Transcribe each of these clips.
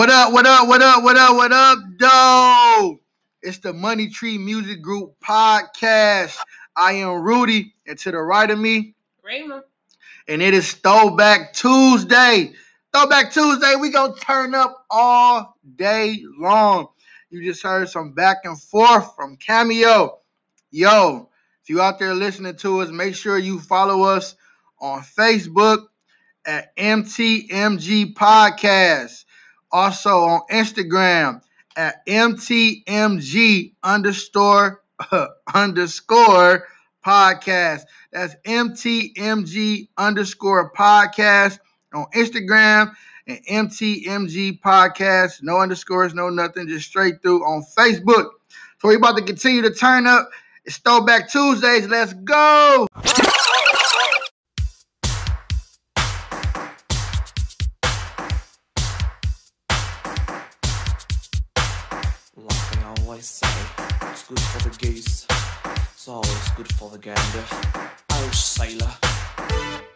What up, what up, what up, what up, what up, doe? It's the Money Tree Music Group podcast. I am Rudy, and to the right of me, Raymond. and it is Throwback Tuesday. Throwback Tuesday, we gonna turn up all day long. You just heard some back and forth from Cameo. Yo, if you out there listening to us, make sure you follow us on Facebook at MTMG Podcast. Also on Instagram at MTMG underscore underscore podcast. That's MTMG underscore podcast on Instagram and MTMG podcast. No underscores, no nothing, just straight through on Facebook. So we about to continue to turn up. It's Throwback Tuesdays. Let's go. The goose. It's always good for the gander. Oh, sailor.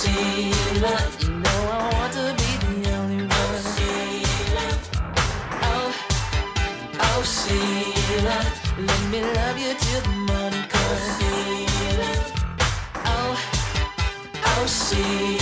Sheila, you know I want to be the only one. Oh, oh, let me love you till the morning comes. Oh, oh, Sheila, you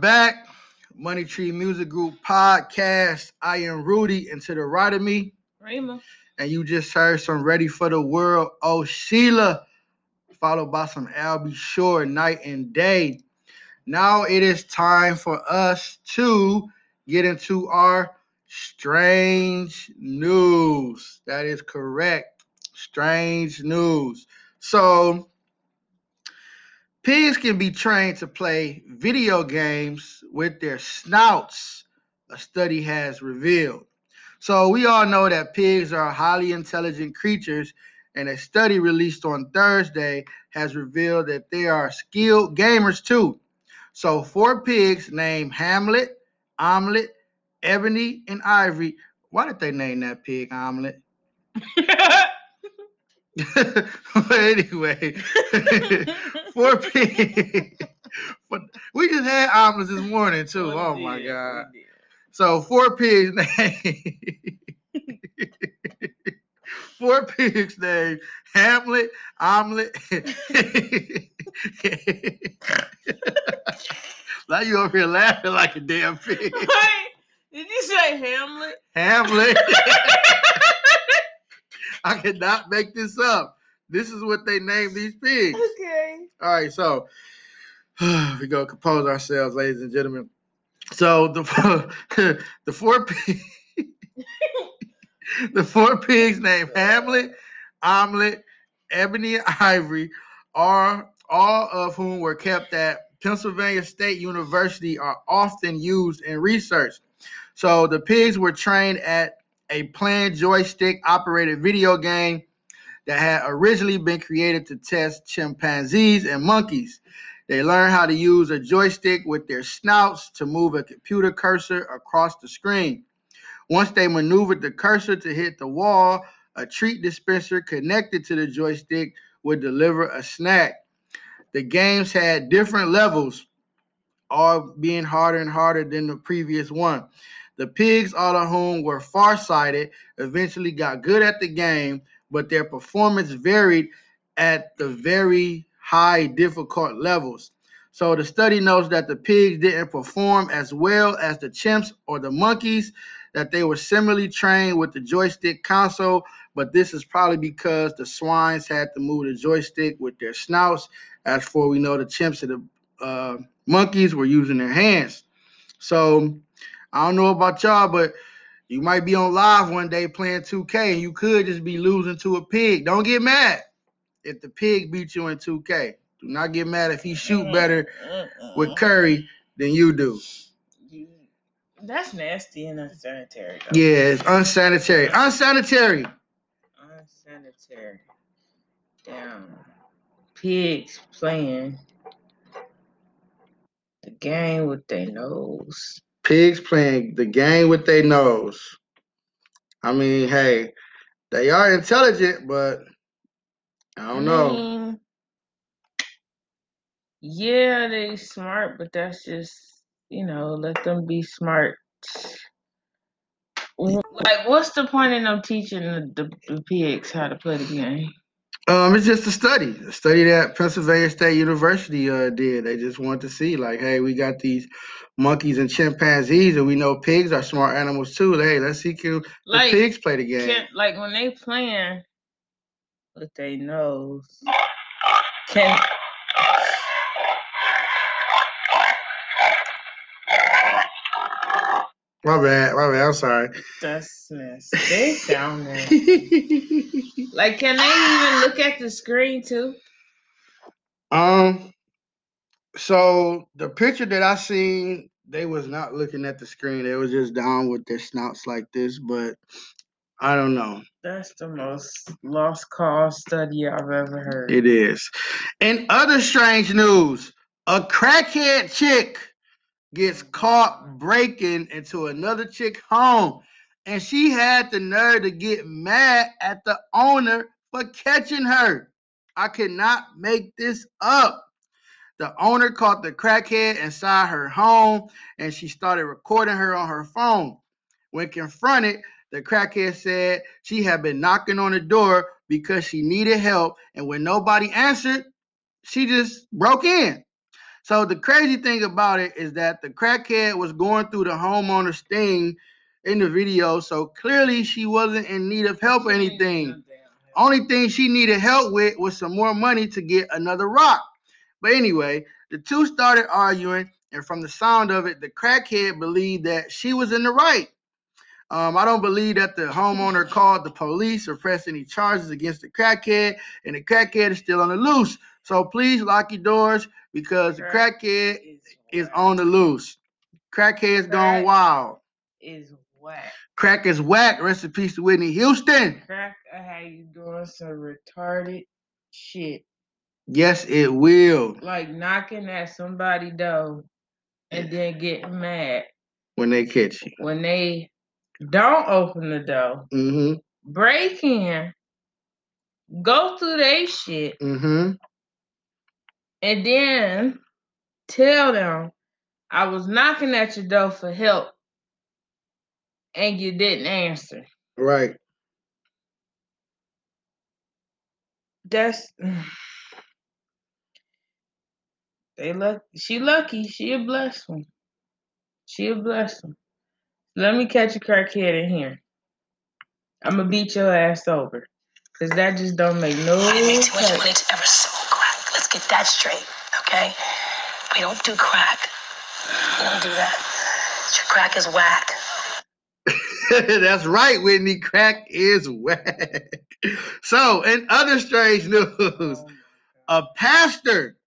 back. Money Tree Music Group podcast. I am Rudy, and to the right of me, Rima. and you just heard some Ready for the World, Oh Sheila, followed by some Al B. Sure, Night and Day. Now it is time for us to get into our strange news. That is correct. Strange news. So, pigs can be trained to play video games with their snouts, a study has revealed. So, we all know that pigs are highly intelligent creatures, and a study released on Thursday has revealed that they are skilled gamers too. So, four pigs named Hamlet, Omelet, Ebony, and Ivory. Why did they name that pig Omelet? but anyway, four pigs. But we just had omelets this morning too. We Oh my god! So four pigs named four pigs named Hamlet, Omelet. now you over here laughing like a damn pig. Wait, did you say Hamlet? Hamlet. I cannot make this up. This is what they name these pigs. Okay. All right, so we go compose ourselves, ladies and gentlemen. So the four, the four pigs, the four pigs named Hamlet, Omelet, Ebony, and Ivory are all of whom were kept at Pennsylvania State University are often used in research. So the pigs were trained at a planned joystick operated video game that had originally been created to test chimpanzees and monkeys. They learn how to use a joystick with their snouts to move a computer cursor across the screen. Once they maneuvered the cursor to hit the wall, a treat dispenser connected to the joystick would deliver a snack. The games had different levels, all being harder and harder than the previous one. The pigs, all of whom were farsighted, eventually got good at the game, but their performance varied at the very high difficult levels. So the study notes that the pigs didn't perform as well as the chimps or the monkeys, that they were similarly trained with the joystick console, but this is probably because the swines had to move the joystick with their snouts. As for we know, the chimps and the uh, monkeys were using their hands. So I don't know about y'all, but you might be on live one day playing 2K and you could just be losing to a pig. Don't get mad if the pig beats you in 2K. Do not get mad if he shoot better with Curry than you do. That's nasty and unsanitary. though. Yeah, it's unsanitary. Unsanitary. Unsanitary. Damn. Pigs playing the game with their nose. Pigs playing the game with their nose. I mean, hey, they are intelligent, but I don't know. mean, yeah, they smart, but that's just you know, let them be smart. Like, what's the point in them teaching the, the, the pigs how to play the game? Um, it's just a study, a study that Pennsylvania State University uh did. They just wanted to see, like, hey, we got these monkeys and chimpanzees, and we know pigs are smart animals too. Hey, let's see can the pigs play the game. can like when they playing with their nose, can My bad, my bad. I'm sorry. that's nasty. They sound nasty. Like, can they even look at the screen too? um, so the picture that I seen, they was not looking at the screen. They was just down with their snouts like this, but I don't know. That's the most lost cause study I've ever heard. It is. In other strange news, a crackhead chick gets caught breaking into another chick home, and she had the nerve to get mad at the owner for catching her. I cannot make this up. The owner caught the crackhead inside her home, and she started recording her on her phone. When confronted, the crackhead said she had been knocking on the door because she needed help, and when nobody answered, she just broke in. So the crazy thing about it is that the crackhead was going through the homeowner's thing in the video, so clearly she wasn't in need of help or anything. Only thing she needed help with was some more money to get another rock. But anyway, the two started arguing, and from the sound of it, the crackhead believed that she was in the right. Um, I don't believe that the homeowner called the police or pressed any charges against the crackhead, and the crackhead is still on the loose. So please lock your doors because the Crack crackhead is whack. on the loose. Crackhead's gone wild. Is whack. Crack is whack. Rest in peace to Whitney Houston. Crack I had you doing some retarded shit. Yes, it will Like knocking at somebody door and then getting mad when they catch you. when they don't open the door, Mm-hmm. break in, go through their shit, Mm-hmm. And then tell them I was knocking at your door for help and you didn't answer. Right. That's they luck she lucky. She a blessed one. She a blessed one. Let me catch a crackhead in here. I'm gonna beat your ass over. Cause that just don't make no I didn't make too much sense. Get that straight, okay? We don't do crack. We don't do that. Your crack is whack. That's right, Whitney. Crack is whack. So, in other strange news, Oh a pastor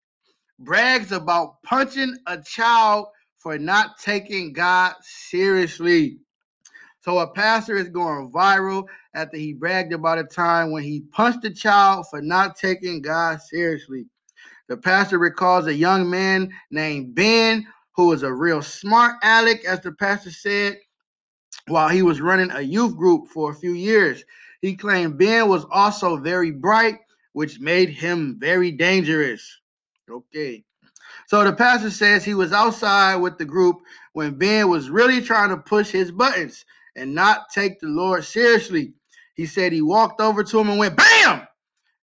brags about punching a child for not taking God seriously. So, a pastor is going viral after he bragged about a time when he punched a child for not taking God seriously. The pastor recalls a young man named Ben who was a real smart aleck, as the pastor said, while he was running a youth group for a few years. He claimed Ben was also very bright, which made him very dangerous. Okay. So the pastor says he was outside with the group when Ben was really trying to push his buttons and not take the Lord seriously. He said he walked over to him and went BAM!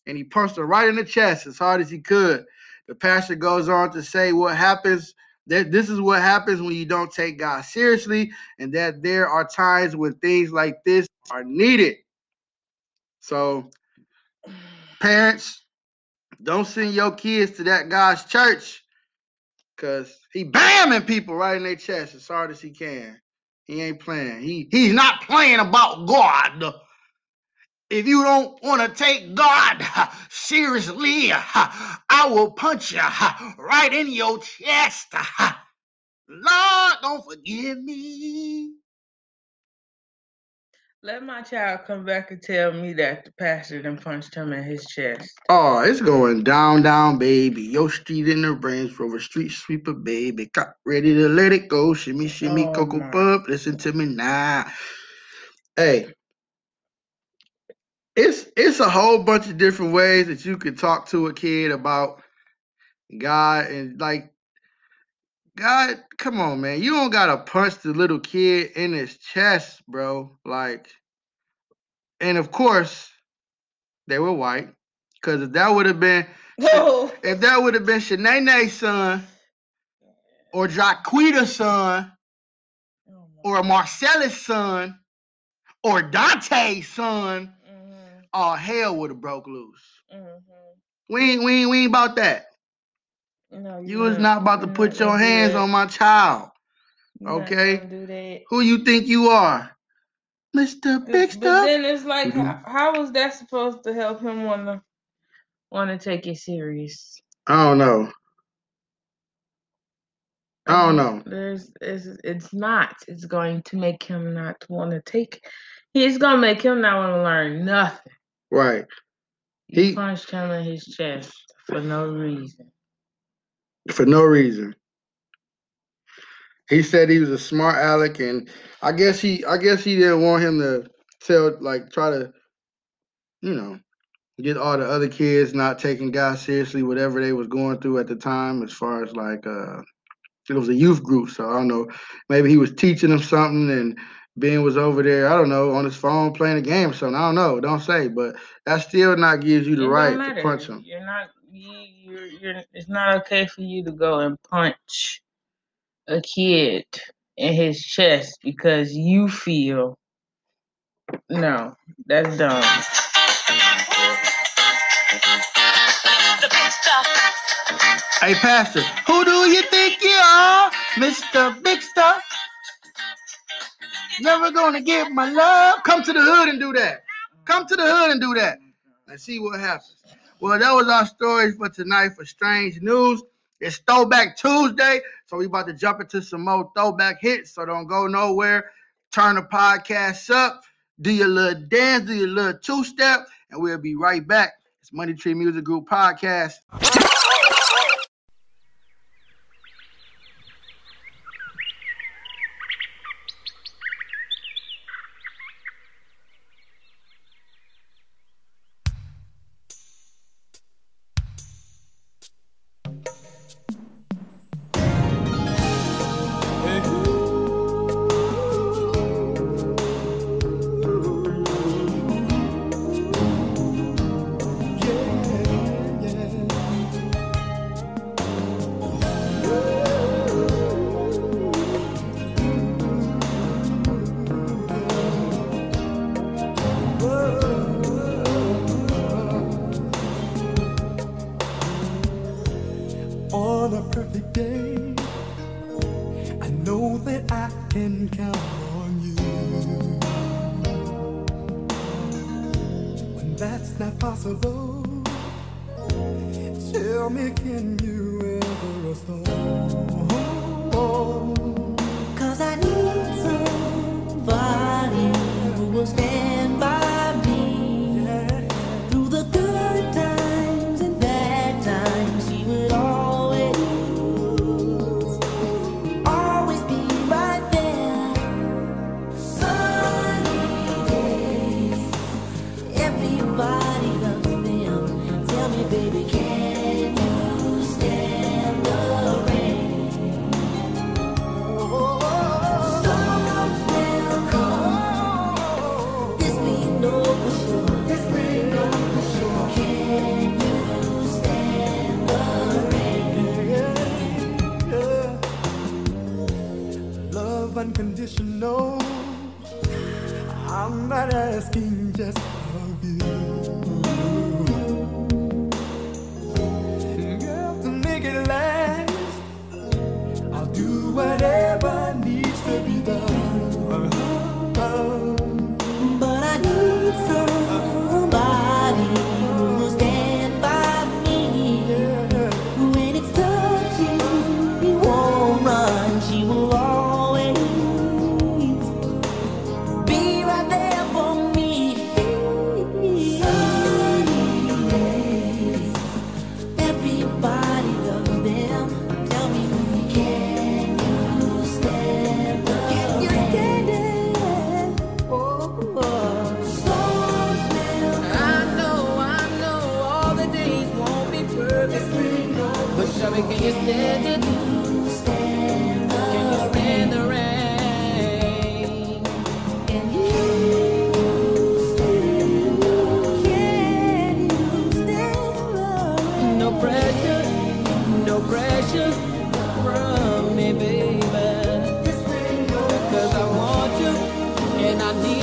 And he punched him right in the chest as hard as he could. The pastor goes on to say what happens that this is what happens when you don't take God seriously, and that there are times when things like this are needed. So, parents, don't send your kids to that guy's church because he bamming people right in their chest as hard as he can. He ain't playing. He he's not playing about God. If you don't want to take God seriously, I will punch you right in your chest. Lord, don't forgive me. Let my child come back and tell me that the pastor done punched him in his chest. Oh, it's going down, down, baby. Your street in the Range Rover street sweeper, baby. Got ready to let it go. Shimmy, shimmy, Oh, cocoa puff. Listen to me now. Hey, it's it's a whole bunch of different ways that you could talk to a kid about God and like God. Come on, man. You don't gotta punch the little kid in his chest, bro. Like, and of course, they were white. Cause if that would have been Whoa. if that would have been Shanae's son or Jaquita's son Oh, or Marcellus' son or Dante's son, all hell would have broke loose. mhm. We ain't, we ain't, we ain't about that. No, You was not- about to put your hands on my child. You're okay? Who you think you are? Mr. Big but then it's like, Mhm. how, how was that supposed to help him wanna wanna take it serious? I don't know. I don't know. There's, it's, it's not. It's going to make him not want to take. He's gonna make him not want to learn nothing. Right. You He- punched him in his chest for no reason. For no reason. He said he was a smart aleck, and I guess he, I guess he didn't want him to tell, like, try to, you know, get all the other kids not taking God seriously, whatever they was going through at the time, as far as like, uh, it was a youth group, so I don't know, maybe he was teaching them something, and Ben was over there, I don't know, on his phone playing a game or something. I don't know, don't say, but that still not gives you the It right to punch him. You're not. you, you're, you're, it's not okay for you to go and punch a kid in his chest because you feel no, that's dumb. The big stuff. Hey, Pastor, who do you think you are, Mr. Big Stuff? Never gonna get my love. Come to the hood and do that. Come to the hood and do that. And see what happens. Well, that was our story for tonight for Strange News. It's Throwback Tuesday, so we about to jump into some more throwback hits. So don't go nowhere. Turn the podcast up. Do your little dance, do your little two step, and we'll be right back. It's Money Tree Music Group Podcast. Cause I want you, and I need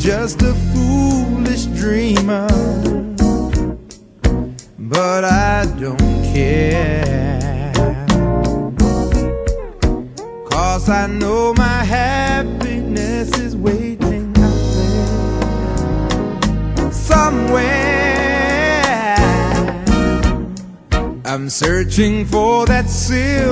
just a foolish dreamer. But I don't care. Cause I know my happiness is waiting out there Somewhere. I'm searching for that silver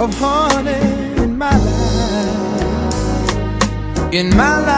of honey in my life. In my life.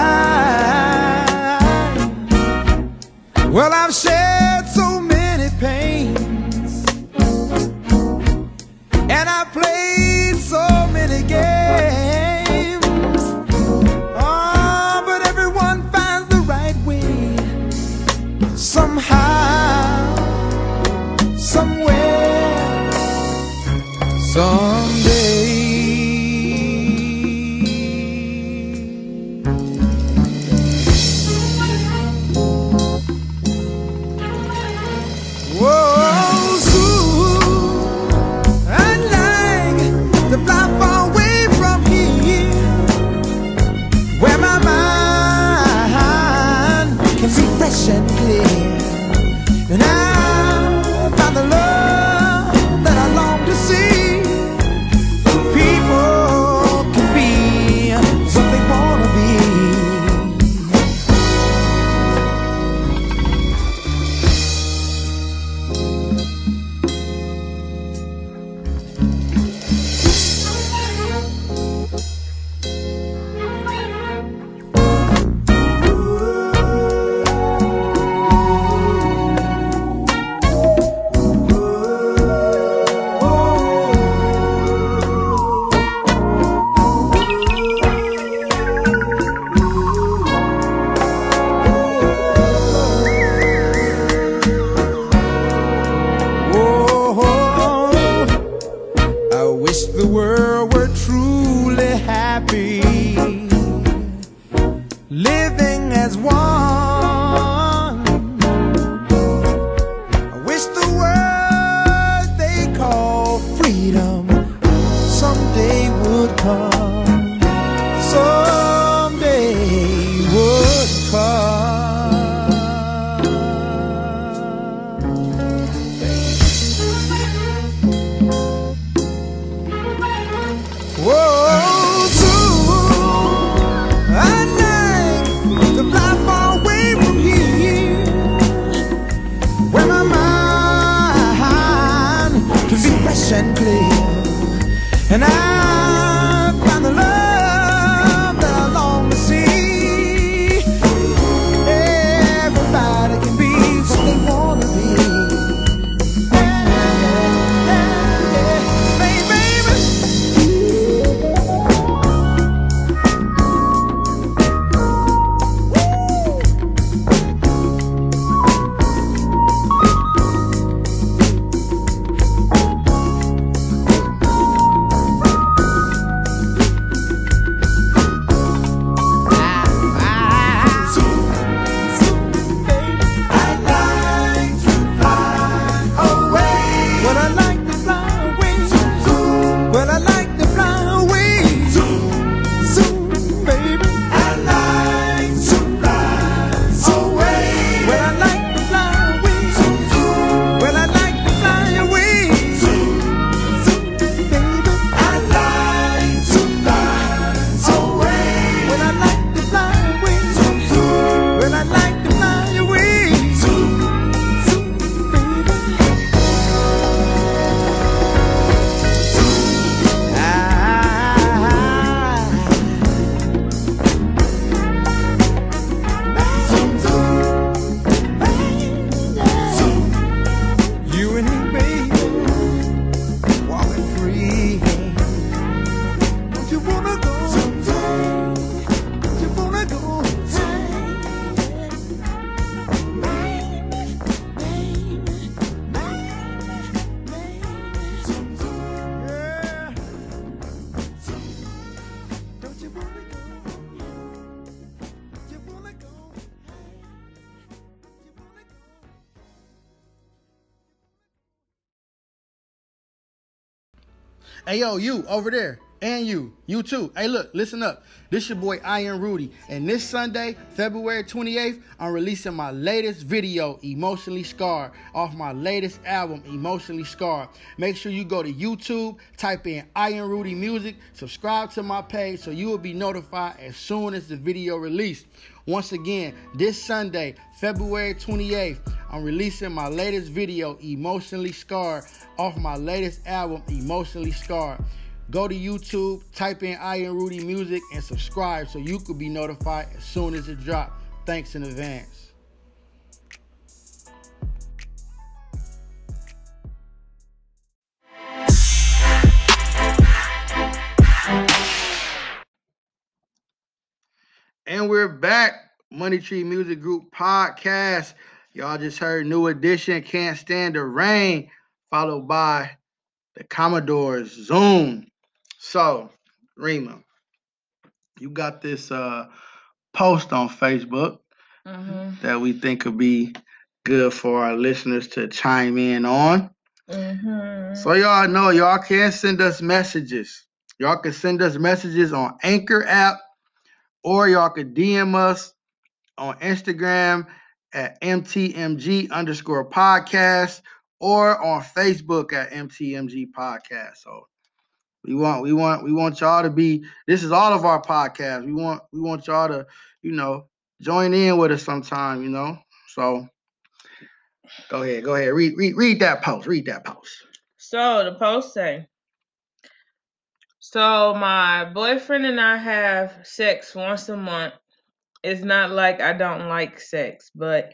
Yo, you over there. And you, you too. Hey, look, listen up. This your boy iAmRudy, and this Sunday, February 28th, I'm releasing my latest video, Emotionally Scarred, off my latest album, Emotionally Scarred. Make sure you go to YouTube, type in iAmRudy Music, subscribe to my page so you will be notified as soon as the video released. Once again, this Sunday, February 28th, I'm releasing my latest video, Emotionally Scarred, off my latest album, Emotionally Scarred. Go to YouTube, type in iAmRudy Music, and subscribe so you could be notified as soon as it drops. Thanks in advance. And we're back. Money Tree Music Group podcast. Y'all just heard New Edition, Can't Stand the Rain, followed by the Commodores Zoom. So, Rima, you got this uh post on Facebook Mm-hmm. that we think could be good for our listeners to chime in on. Mm-hmm. So y'all know y'all can send us messages. Y'all can send us messages on Anchor app, or y'all can DM us on Instagram at MTMG underscore podcast, or on Facebook at MTMG podcast. So we want we want we want y'all to be this is all of our podcasts. We want we want y'all to, you know, join in with us sometime, you know. So go ahead, go ahead. Read read read that post. Read that post. So the post say. So my boyfriend and I have sex once a month. It's not like I don't like sex, but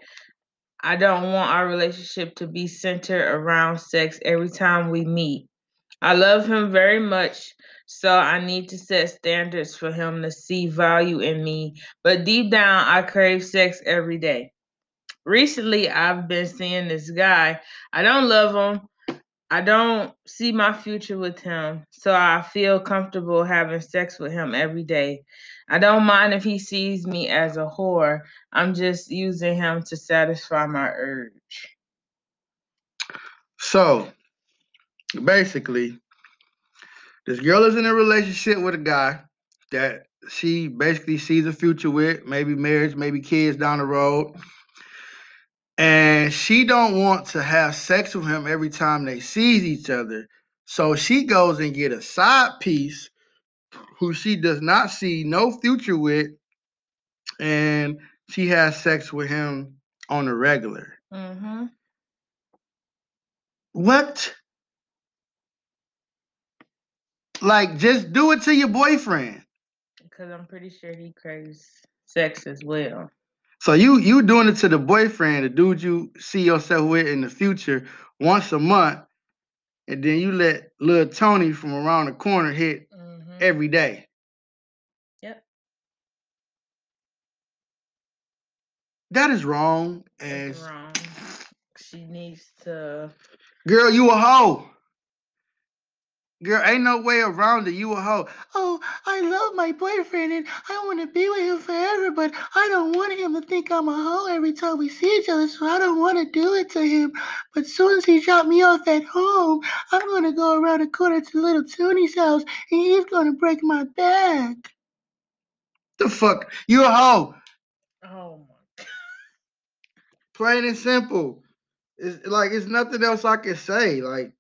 I don't want our relationship to be centered around sex every time we meet. I love him very much, so I need to set standards for him to see value in me. But deep down, I crave sex every day. Recently, I've been seeing this guy. I don't love him. I don't see my future with him, so I feel comfortable having sex with him every day. I don't mind if he sees me as a whore. I'm just using him to satisfy my urge. So basically, this girl is in a relationship with a guy that she basically sees a future with, maybe marriage, maybe kids down the road. And she don't want to have sex with him every time they sees each other. So she goes and get a side piece who she does not see no future with, and she has sex with him on a regular. Mm-hmm. What? Like, just do it to your boyfriend. Because I'm pretty sure he craves sex as well. So you you doing it to the boyfriend, the dude you see yourself with in the future once a month, and then you let little Tony from around the corner hit Mm-hmm. every day. Yep. That is wrong. As wrong. She needs to. girl, you a hoe. Girl, ain't no way around it. You a hoe. Oh, I love my boyfriend and I want to be with him forever, but I don't want him to think I'm a hoe every time we see each other, so I don't want to do it to him. But soon as he dropped me off at home, I'm gonna go around the corner to little Tony's house and he's gonna break my back. The fuck? You a hoe. Oh my. God. Plain and simple. It's like it's nothing else I can say. Like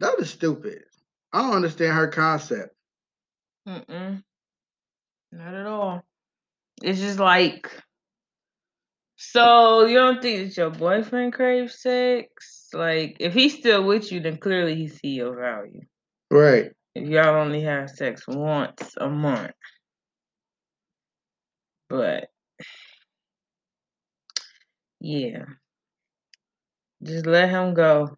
that was stupid. I don't understand her concept. Mm-mm. Not at all. It's just like. So you don't think that your boyfriend craves sex? Like, if he's still with you, then clearly he see your value. Right. If y'all only have sex once a month, but yeah, just let him go.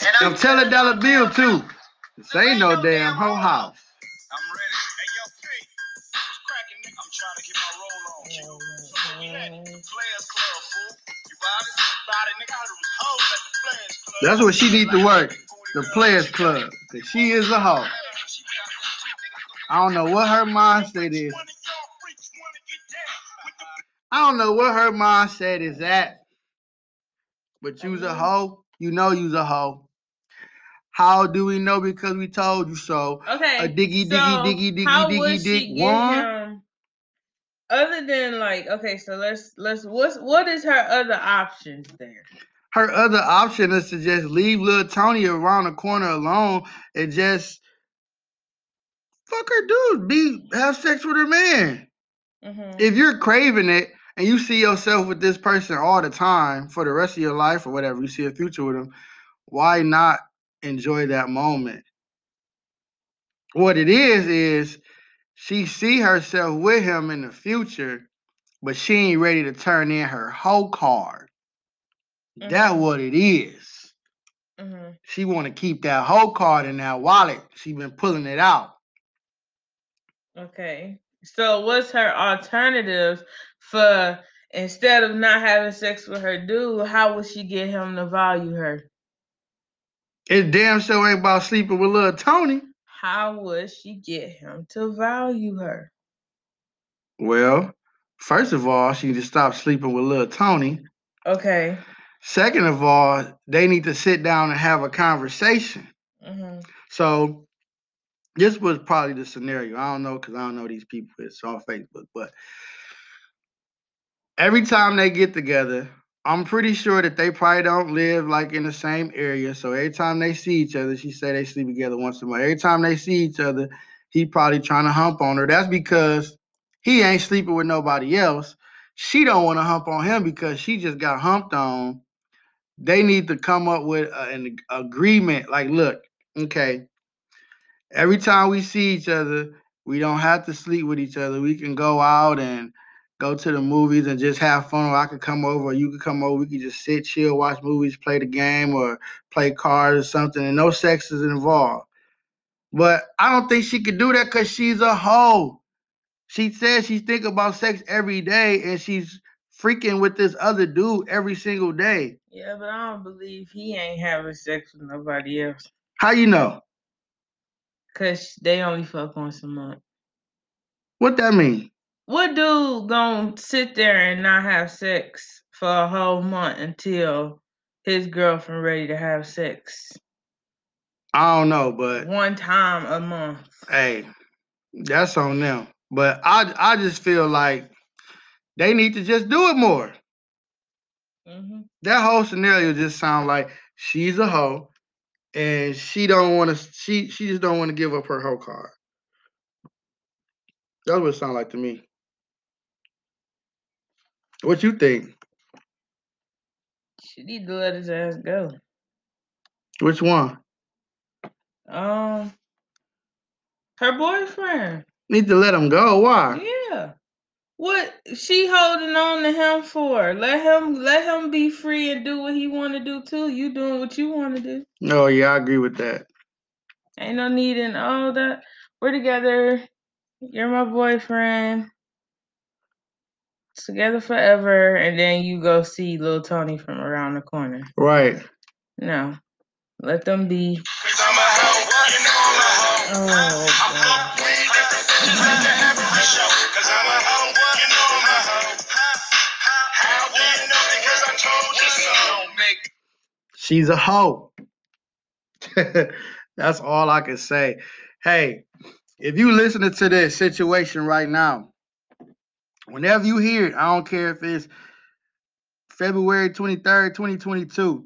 And I'm telling Dollar Bill too. This ain't no damn whole house. I'm ready. Hey, yo, P. What's cracking, nigga? I'm trying to get my roll on. Q. So where we at? Players Club, fool. You it? Nigga. I was hoes at the Players Club. That's what she need to work. The Players Club. Cause she is a hoe. I don't know what her mindset is. I don't know what her mindset is at. But you's a hoe. You know you's a hoe. How do we know? Because we told you so. Okay. A diggy, diggy, so diggy, diggy, how diggy, would she get one. him? Other than like, okay, so let's let's what's what is her other options there? Her other option is to just leave little Tony around the corner alone and just fuck her dude. Be have sex with her man. hmm if you're craving it and you see yourself with this person all the time for the rest of your life or whatever, you see a future with them, why not enjoy that moment? What it is is she see herself with him in the future, but she ain't ready to turn in her whole card. That Mhm. what it is. hmm She want to keep that whole card in that wallet. She been pulling it out. Okay. So what's her alternative for instead of not having sex with her dude, how would she get him to value her? It damn sure ain't about sleeping with little Tony. How would she get him to value her? Well, first of all, she need to stop sleeping with little Tony. Okay. Second of all, they need to sit down and have a conversation. hmm So this was probably the scenario. I don't know because I don't know these people. It's on Facebook, but every time they get together, I'm pretty sure that they probably don't live like in the same area. So every time they see each other, she say they sleep together once a month. Every time they see each other, he probably trying to hump on her. That's because he ain't sleeping with nobody else. She don't want to hump on him because she just got humped on. They need to come up with an agreement. Like, look, okay, every time we see each other, we don't have to sleep with each other. We can go out and go to the movies and just have fun. Or I could come over, or you could come over. We could just sit, chill, watch movies, play the game, or play cards or something. And no sex is involved. But I don't think she could do that because she's a hoe. She says she's thinking about sex every day, and she's freaking with this other dude every single day. Yeah, but I don't believe he ain't having sex with nobody else. How you know? Cause they only fuck once a month. What that mean? What dude gonna sit there and not have sex for a whole month until his girlfriend ready to have sex? I don't know, but One time a month. hey, that's on them. But I I just feel like they need to just do it more. hmm That whole scenario just sounds like she's a hoe and she don't want to she she just don't want to give up her whole card. That's what it sounds like to me. What you think? She need to let his ass go. Which one? Um, her boyfriend. Need to let him go. Why? Yeah. What she holding on to him for? Let him let him be free and do what he want to do too. You doing what you want to do. No, yeah, I agree with that. Ain't no need in all that. We're together. You're my boyfriend. Together forever, and then you go see little Tony from around the corner. Right. No, let them be. Cause She's a hoe. That's all I can say. Hey, if you listening to this situation right now, whenever you hear it, I don't care if it's February 23rd, 2022,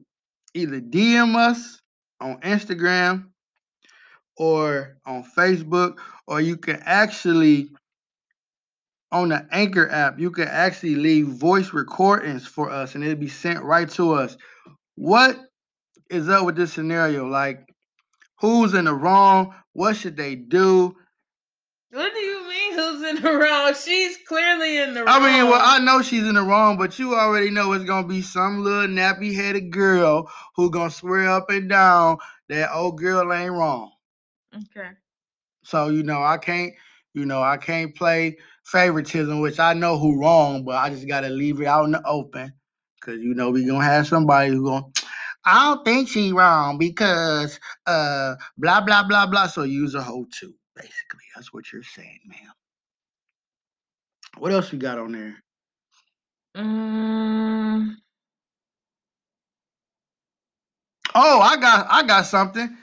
either DM us on Instagram or on Facebook, or you can actually on the Anchor app, you can actually leave voice recordings for us and it'll be sent right to us. What is up with this scenario? Like, who's in the wrong? What should they do? What do you mean? Who's in the wrong? She's clearly in the wrong. I mean, well, I know she's in the wrong, but you already know it's gonna be some little nappy headed girl who gonna swear up and down that old girl ain't wrong. Okay. So you know, I can't, you know, I can't play favoritism, which I know who wrong, but I just gotta leave it out in the open, cause you know we gonna have somebody who gonna. I don't think she wrong because uh blah blah blah blah. So use a hoe too, basically. That's what you're saying, ma'am. What else we got on there? Mm, Oh, I got I got something.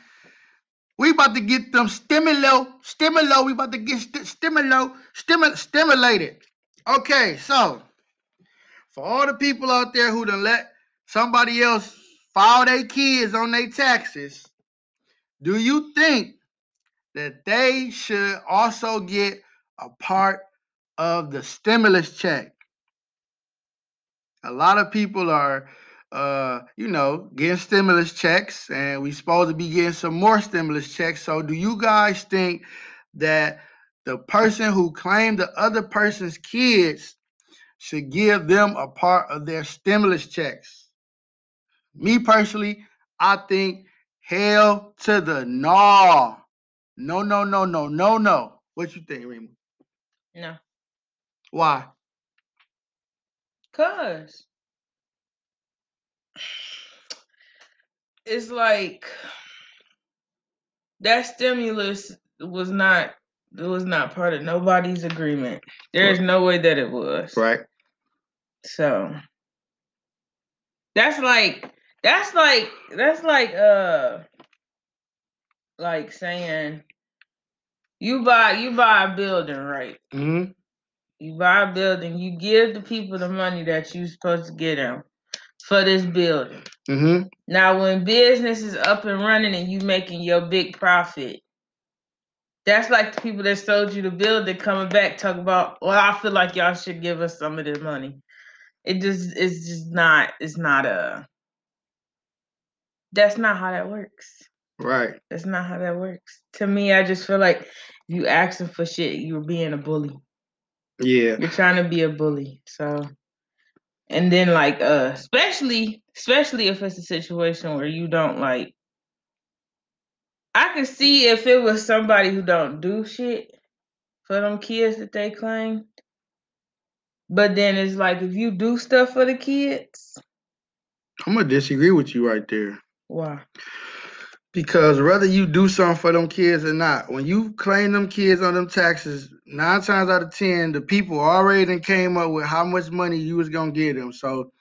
We about to get them stimulo, stimulo. We about to get st- stimulo, stimu- stimulated. Okay, so for all the people out there who done let somebody else file their kids on their taxes, do you think that they should also get a part of the stimulus check? A lot of people are, uh, you know, getting stimulus checks, and we're supposed to be getting some more stimulus checks. So, do you guys think that the person who claimed the other person's kids should give them a part of their stimulus checks? Me personally, I think hell to the no. No, no, no, no, no, no. What you think, Rima? no. Why? Cause it's like that stimulus was not it was not part of nobody's agreement. There's no way that it was. Right. So that's like that's like that's like uh like saying you buy you buy a building, right? Mm-hmm. You buy a building, you give the people the money that you're supposed to get them for this building. Mm-hmm. Now, when business is up and running and you making your big profit, that's like the people that sold you the building coming back talk about, well, I feel like y'all should give us some of this money. It just it's just not it's not a that's not how that works. Right. That's not how that works. To me, I just feel like you asking for shit, you're being a bully. Yeah. You're trying to be a bully. So and then like uh especially especially if it's a situation where you don't like I could see if it was somebody who don't do shit for them kids that they claim. But then it's like if you do stuff for the kids, I'm gonna disagree with you right there. Why? Because whether you do something for them kids or not, when you claim them kids on them taxes, nine times out of ten, the people already done came up with how much money you was gonna give them. So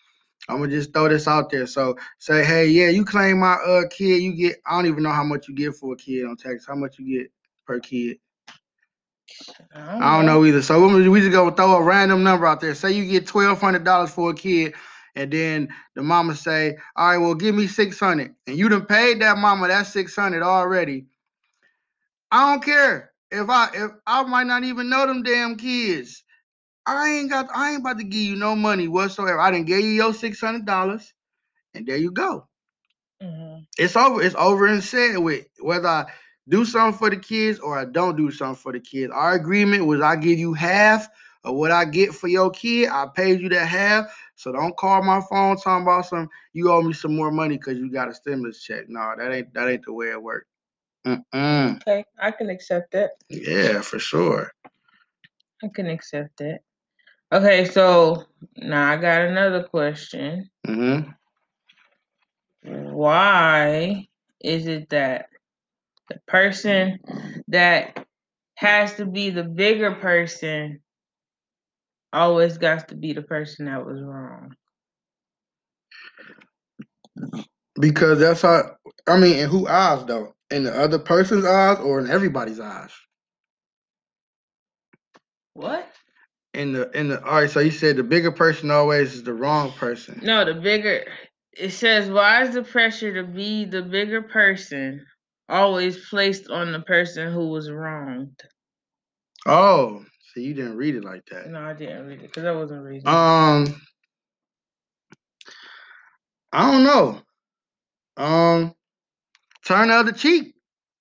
I'm gonna just throw this out there. So say, hey, yeah, you claim my uh kid, you get I don't even know how much you get for a kid on tax. How much you get per kid? I don't, I don't know either. So we we just gonna throw a random number out there. Say you get twelve hundred dollars for a kid, and then the mama say, "All right, well, give me six hundred, and you done paid that mama that six hundred already." I don't care if I if I might not even know them damn kids. I ain't got I ain't about to give you no money whatsoever. I didn't give you your six hundred dollars, and there you go. Mhm. It's over. It's over and said with whether I do something for the kids or I don't do something for the kids. Our agreement was I give you half of what I get for your kid. I paid you that half. So don't call my phone talking about some you owe me some more money because you got a stimulus check. No, that ain't that ain't the way it works. Mm-mm. Okay, I can accept that. Yeah, for sure. I can accept that. Okay, so now I got another question. Mm-hmm. Why is it that the person that has to be the bigger person always got to be the person that was wrong? Because that's how I mean, in who eyes though? In the other person's eyes or in everybody's eyes? What? In the in the all right, so you said the bigger person always is the wrong person. No, the bigger. It says, why is the pressure to be the bigger person always placed on the person who was wronged? Oh, so you didn't read it like that. No, I didn't read it because I wasn't reading. Um, I don't know. Um, turn the other cheek.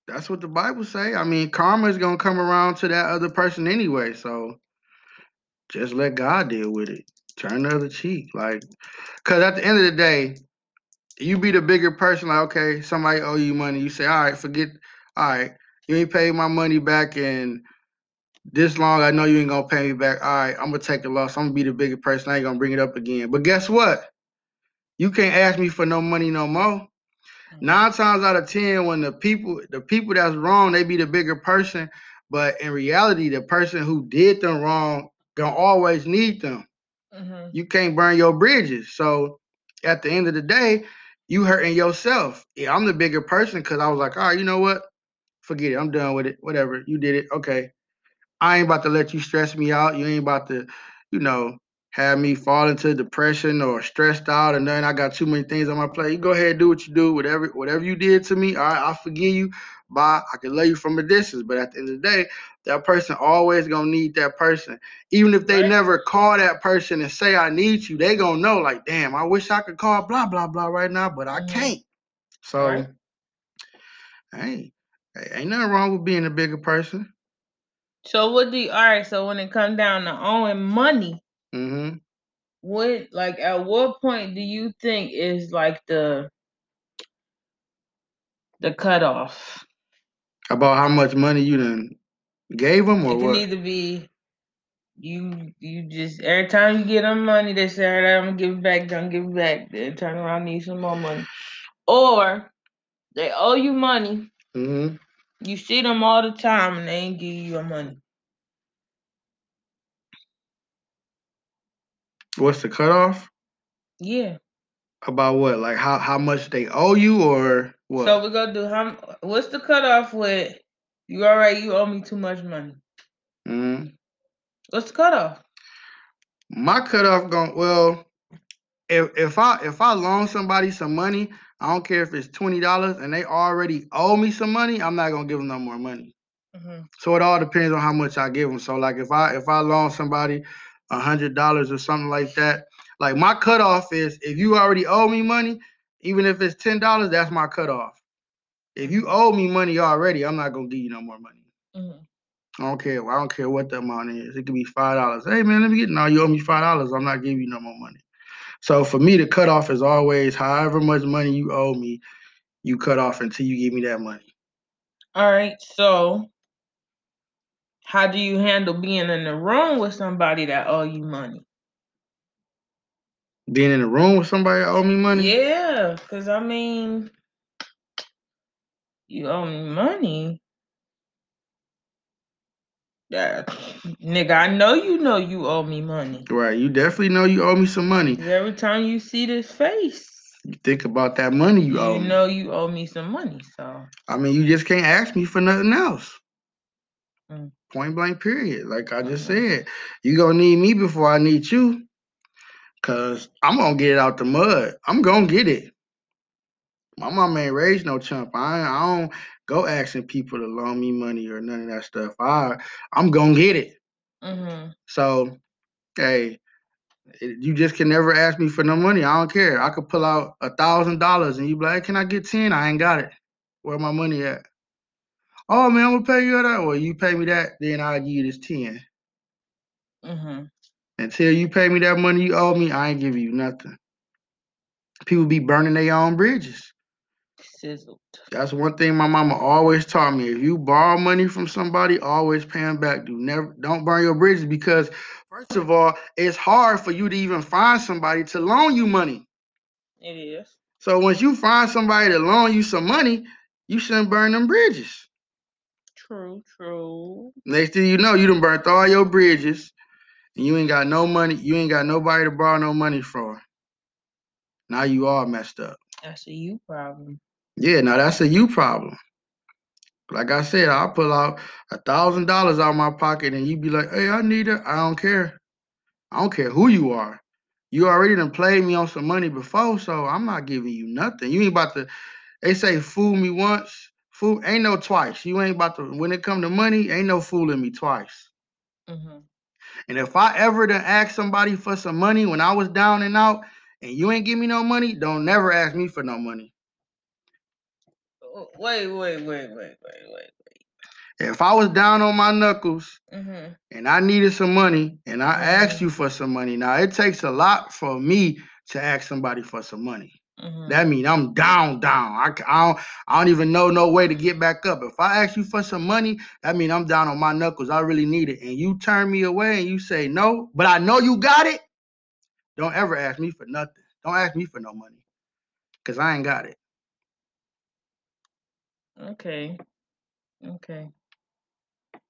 That's what the Bible say. I mean, karma is gonna come around to that other person anyway. So just let God deal with it. Turn the other cheek, like, cause at the end of the day, you be the bigger person. Like, okay, somebody owe you money. You say, all right, forget. All right, you ain't paid my money back in this long. I know you ain't gonna pay me back. All right, I'm gonna take the loss. I'm gonna be the bigger person. I ain't gonna bring it up again. But guess what? You can't ask me for no money no more. Nine times out of ten, when the people the people that's wrong, they be the bigger person. But in reality, the person who did them wrong gonna always need them. hmm You can't burn your bridges. So at the end of the day, you hurting yourself. Yeah, I'm the bigger person because I was like, all right, you know what? Forget it. I'm done with it. Whatever. You did it. Okay. I ain't about to let you stress me out. You ain't about to, you know, have me fall into depression or stressed out and then I got too many things on my plate. You go ahead and do what you do. Whatever whatever you did to me, all right, I forgive you. Bye. I can love you from a distance. But at the end of the day, that person always gonna need that person. Even if they Right. never call that person and say I need you, they gonna know, like, damn, I wish I could call blah blah blah right now, but I Mhm. can't. So Right. hey, ain't nothing wrong with being a bigger person. So what do you, all right? So when it comes down to owing money, hmm what like at what point do you think is like the the cutoff? About how much money you done gave them or It can what? either be you you just every time you get them money, they say, all right, I'm gonna give it back, don't give it back. Then turn around, need some more money. Or they owe you money, hmm you see them all the time and they ain't give you your money. What's the cutoff? Yeah. About what? Like how how much they owe you or what? So we're gonna do how what's the cutoff with you all right, you owe me too much money. hmm What's the cutoff? My cutoff going well. If if I if I loan somebody some money, I don't care if it's twenty dollars and they already owe me some money. I'm not gonna give them no more money. hmm So it all depends on how much I give them. So like if I if I loan somebody a hundred dollars or something like that, like my cutoff is if you already owe me money, even if it's ten dollars, that's my cutoff. If you owe me money already, I'm not gonna give you no more money. hmm I don't care. I don't care what the amount is. It could be five dollars. Hey man, let me get no. You owe me five dollars. I'm not giving you no more money. So for me, the cutoff is always however much money you owe me, you cut off until you give me that money. All right, so how do you handle being in the room with somebody that owe you money? Being in the room with somebody that owe me money. Yeah, because I mean, you owe me money. Yeah, nigga, I know you know you owe me money. Right. You definitely know you owe me some money. every time you see this face, You think about that money you, you, owe me. know you owe me some money. So, I mean, you just can't ask me for nothing else. Mm. Point blank, period. Like I just Mhm. said, you gonna need me before I need you. Cause I'm gonna get it out the mud. I'm gonna get it. My mama ain't raised no chump. I, I don't go asking people to loan me money or none of that stuff. I I'm gonna get it. hmm So, hey, you just can never ask me for no money. I don't care. I could pull out a thousand dollars and you be like, "Can I get ten? I ain't got it. Where my money at? Oh man, I'm gonna pay you that. Well, you pay me that, then I'll give you this ten. hmm Until you pay me that money you owe me, I ain't giving you nothing. People be burning their own bridges. Sizzled. That's one thing my mama always taught me. If you borrow money from somebody, always pay them back. Do never don't burn your bridges because first of all, it's hard for you to even find somebody to loan you money. It is. So once you find somebody to loan you some money, you shouldn't burn them bridges. True, true. Next thing you know, you done burnt all your bridges and you ain't got no money, you ain't got nobody to borrow no money from. Now you all messed up. That's a you problem. Yeah, now that's a you problem. Like I said, I'll pull out a thousand dollars out of my pocket and you be like, hey, I need it. I don't care. I don't care who you are. You already done played me on some money before, so I'm not giving you nothing. You ain't about to they say fool me once, fool ain't no twice. You ain't about to when it come to money, ain't no fooling me twice. hmm And if I ever done ask somebody for some money when I was down and out and you ain't give me no money, don't never ask me for no money. Wait, wait, wait, wait, wait, wait. Wait. If I was down on my knuckles hmm and I needed some money and I asked Mhm. you for some money. Now it takes a lot for me to ask somebody for some money. hmm That mean I'm down, down. I don't, I don't even know no way to get back up. If I ask you for some money, that mean I'm down on my knuckles. I really need it, and you turn me away and you say no, but I know you got it. Don't ever ask me for nothing. Don't ask me for no money, cause I ain't got it. Okay. Okay.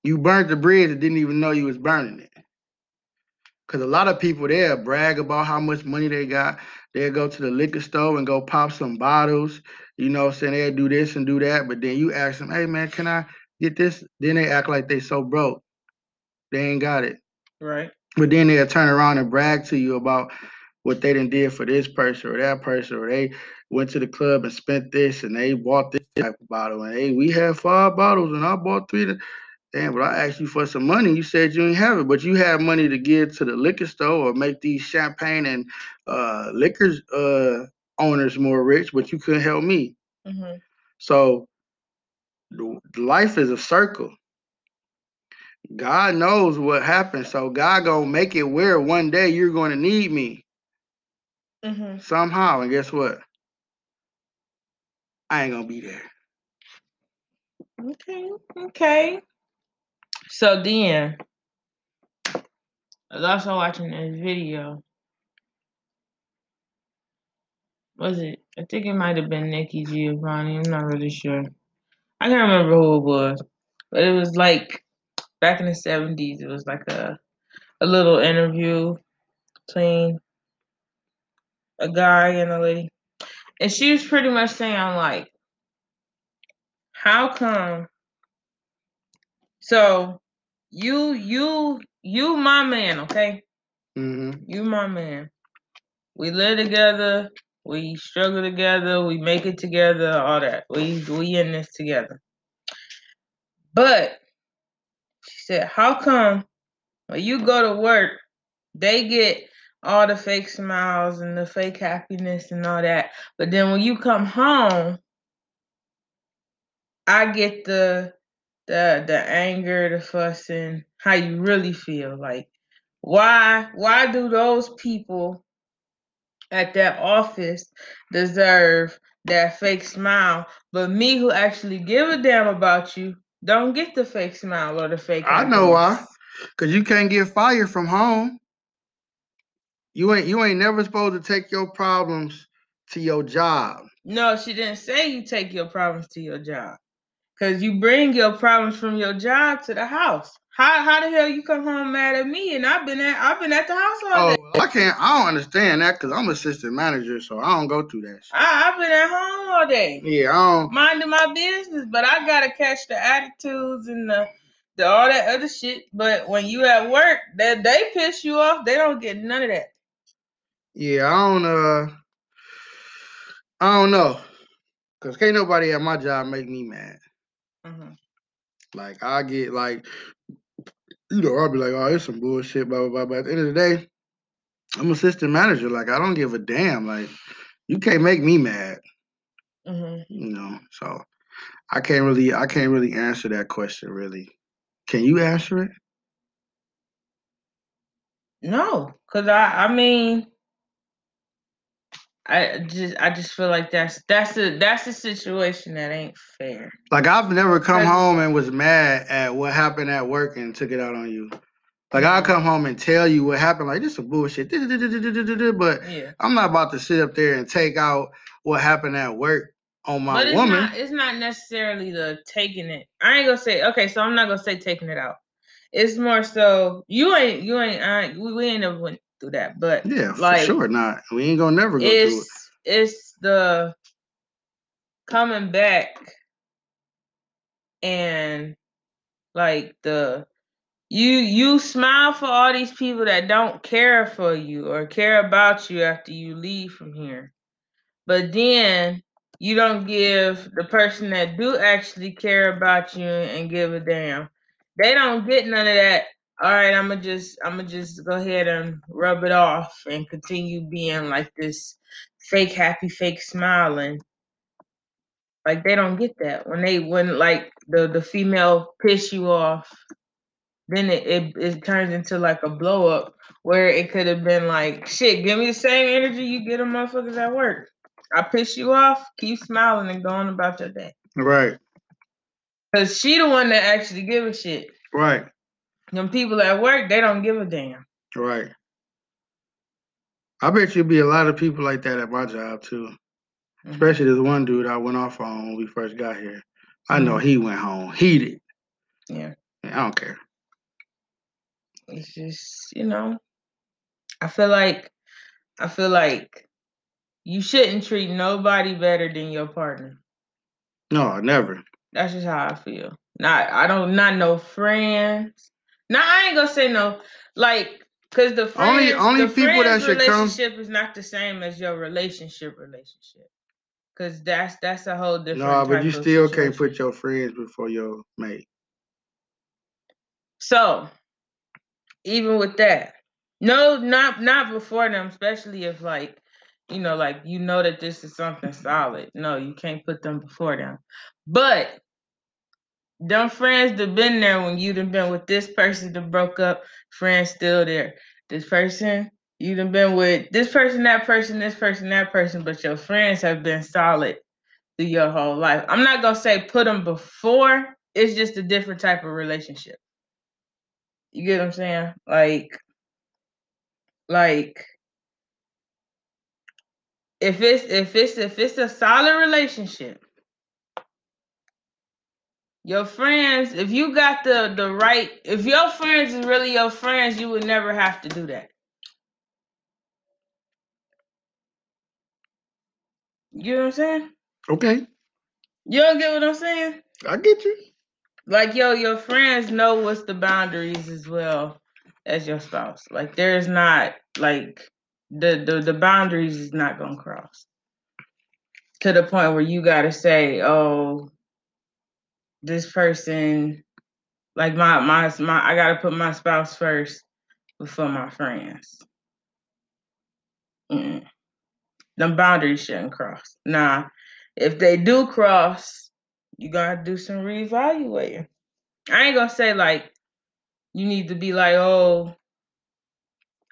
You burnt the bridge and didn't even know you was burning it. Cause a lot of people there brag about how much money they got. They'll go to the liquor store and go pop some bottles. You know, what I'm saying they'll do this and do that. But then you ask them, hey man, can I get this? Then they act like they so broke. They ain't got it. Right. But then they'll turn around and brag to you about what they done did for this person or that person, or they went to the club and spent this and they bought this type of bottle. And hey, we had five bottles and I bought three. To, Damn, but I asked you for some money. You said you didn't have it, but you had money to give to the liquor store or make these champagne and uh, liquor uh, owners more rich, but you couldn't help me. hmm So life is a circle. God knows what happens. So God gonna make it where one day you're gonna need me hmm somehow. And guess what? I ain't gonna be there. Okay. Okay. So then, I was also watching this video. Was it? I think it might have been Nikki Giovanni. I'm not really sure. I can't remember who it was, but it was like back in the 70s. It was like a a little interview between a guy and a lady, and she was pretty much saying like, how come? So you you you my man, okay? Mm-hmm. You my man. We live together. We struggle together. We make it together. All that. We we in this together. But she said, how come when you go to work, they get all the fake smiles and the fake happiness and all that, but then when you come home, I get the the the anger, the fussing, how you really feel. Like why why do those people at that office deserve that fake smile, but me who actually give a damn about you don't get the fake smile or the fake I know why. Cause you can't get fired from home. You ain't you ain't never supposed to take your problems to your job. No, she didn't say you take your problems to your job. Cause you bring your problems from your job to the house. How how the hell you come home mad at me and I've been at I've been at the house all Oh, day. I can't. I don't understand that because I'm assistant manager, so I don't go through that. Shit. I, I've been at home all day. Yeah, I don't. minding my business, but I gotta catch the attitudes and the, the all that other shit. But when you at work, that they piss you off, they don't get none of that. Yeah, I don't. Uh, I don't know. Cause can't nobody at my job make me mad. Mhm. Like I get like, you know, I'll be like, oh, it's some bullshit, blah blah blah. But at the end of the day, I'm a assistant manager. Like I don't give a damn. Like you can't make me mad. Mhm. You know, so I can't really, I can't really answer that question. Really, can you answer it? No, cause I I mean, I just I just feel like that's that's a that's a situation that ain't fair. Like I've never come home and was mad at what happened at work and took it out on you. Like I'll come home and tell you what happened. Like this is bullshit. But Yeah. I'm not about to sit up there and take out what happened at work on my but it's woman. not it's not necessarily the taking it. I ain't gonna say okay, so I'm not gonna say taking it out. It's more so you ain't you ain't I, we, we ain't never went through that, but yeah, for like sure not. We ain't gonna never go through it. it's it's the coming back and like the you you smile for all these people that don't care for you or care about you after you leave from here but then you don't give the person that do actually care about you and give a damn they don't get none of that all right i'm gonna just i'm gonna just go ahead and rub it off and continue being like this fake happy fake smiling. Like they don't get that. When they when like the the female piss you off then it, it it turns into like a blow up where it could have been like shit give me the same energy you get a motherfuckers at work. I piss you off keep smiling and going about your day. Right, because she the one that actually give a shit. Right, them people at work they don't give a damn right. I bet you'd be a lot of people like that at my job too. Mhm. Especially this one dude I went off on when we first got here. I know Mhm. he went home heated. yeah I don't care. it's just you know I feel like I feel like you shouldn't treat nobody better than your partner. No, never. That's just how I feel. Not I don't not no friends. No, I ain't gonna say no. Like, cause the friends, Only- only the people that should come- relationship is not the same as your relationship relationship. Cause that's that's a whole different. No, but you still can't put your friends before your mate. So, even with that, no, not not before them, especially if like, you know, like you know that this is something solid. No, you can't put them before them. But them friends that been there when you done been with this person that broke up, friends still there. This person you done been with this person, that person, this person, that person, but your friends have been solid through your whole life. I'm not gonna say put them before. It's just a different type of relationship. You get what I'm saying? Like, like if it's if it's if it's a solid relationship, your friends, if you got the the right, if your friends is really your friends, you would never have to do that. You know what I'm saying? Okay, You don't get what I'm saying? I get you. Like yo, your friends know what's the boundaries as well as your spouse. Like there's not like the the, the boundaries is not gonna cross to the point where you gotta say, oh, this person like my my my I gotta put my spouse first before my friends. Mm. Them boundaries shouldn't cross. Nah, if they do cross, you gotta do some reevaluating. I ain't gonna say like you need to be like, oh,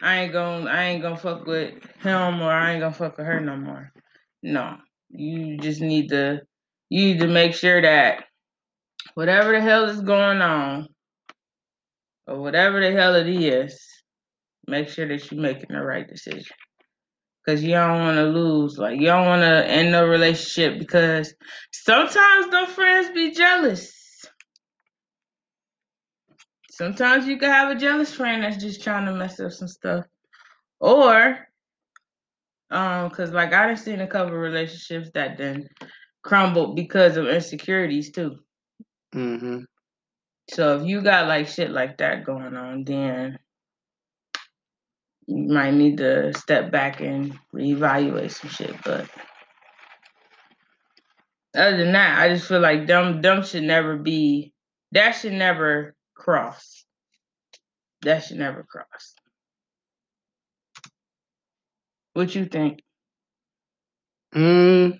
I ain't gonna I ain't gonna fuck with him or I ain't gonna fuck with her no more. No. You just need to you need to make sure that whatever the hell is going on or whatever the hell it is, make sure that you're making the right decision. Cause you don't want to lose, like you don't want to end the relationship because sometimes the friends be jealous. Sometimes you can have a jealous friend that's just trying to mess up some stuff, or um, cause like I done seen a couple relationships that then crumbled because of insecurities too. Mm-hmm. So if you got like shit like that going on, then you might need to step back and reevaluate some shit. But other than that, I just feel like dumb dumb should never be that should never cross. That should never cross. What you think? Mm,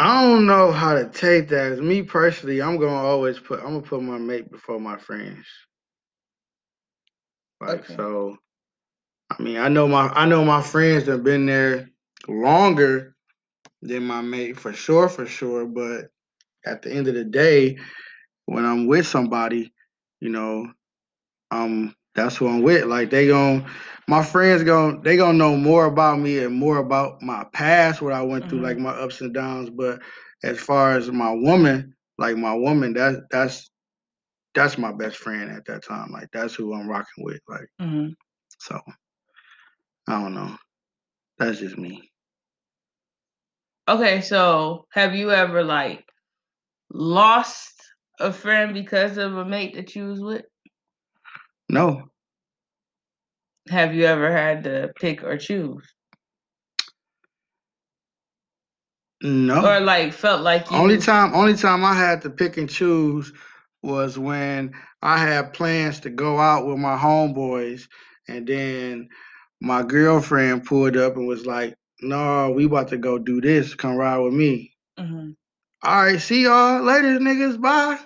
I don't know how to take that. As me personally, I'm gonna always put I'm gonna put my mate before my friends. Like Okay. so, I mean, I know my I know my friends have been there longer than my mate for sure, for sure. But at the end of the day, when I'm with somebody, you know, um, that's who I'm with. Like they gon' my friends gon' they gonna know more about me and more about my past, what I went through, like my ups and downs. But as far as my woman, like my woman, that's that's that's my best friend at that time. Like that's who I'm rocking with. Like hmm so, I don't know. That's just me. Okay, so have you ever like lost a friend because of a mate that you was with? No, Have you ever had to pick or choose? no. Or like felt like you Only time, only time I had to pick and choose was when I had plans to go out with my homeboys, and then my girlfriend pulled up and was like, "No, we about to go do this. Come ride with me." Mhm. All right, see y'all later, niggas. Bye.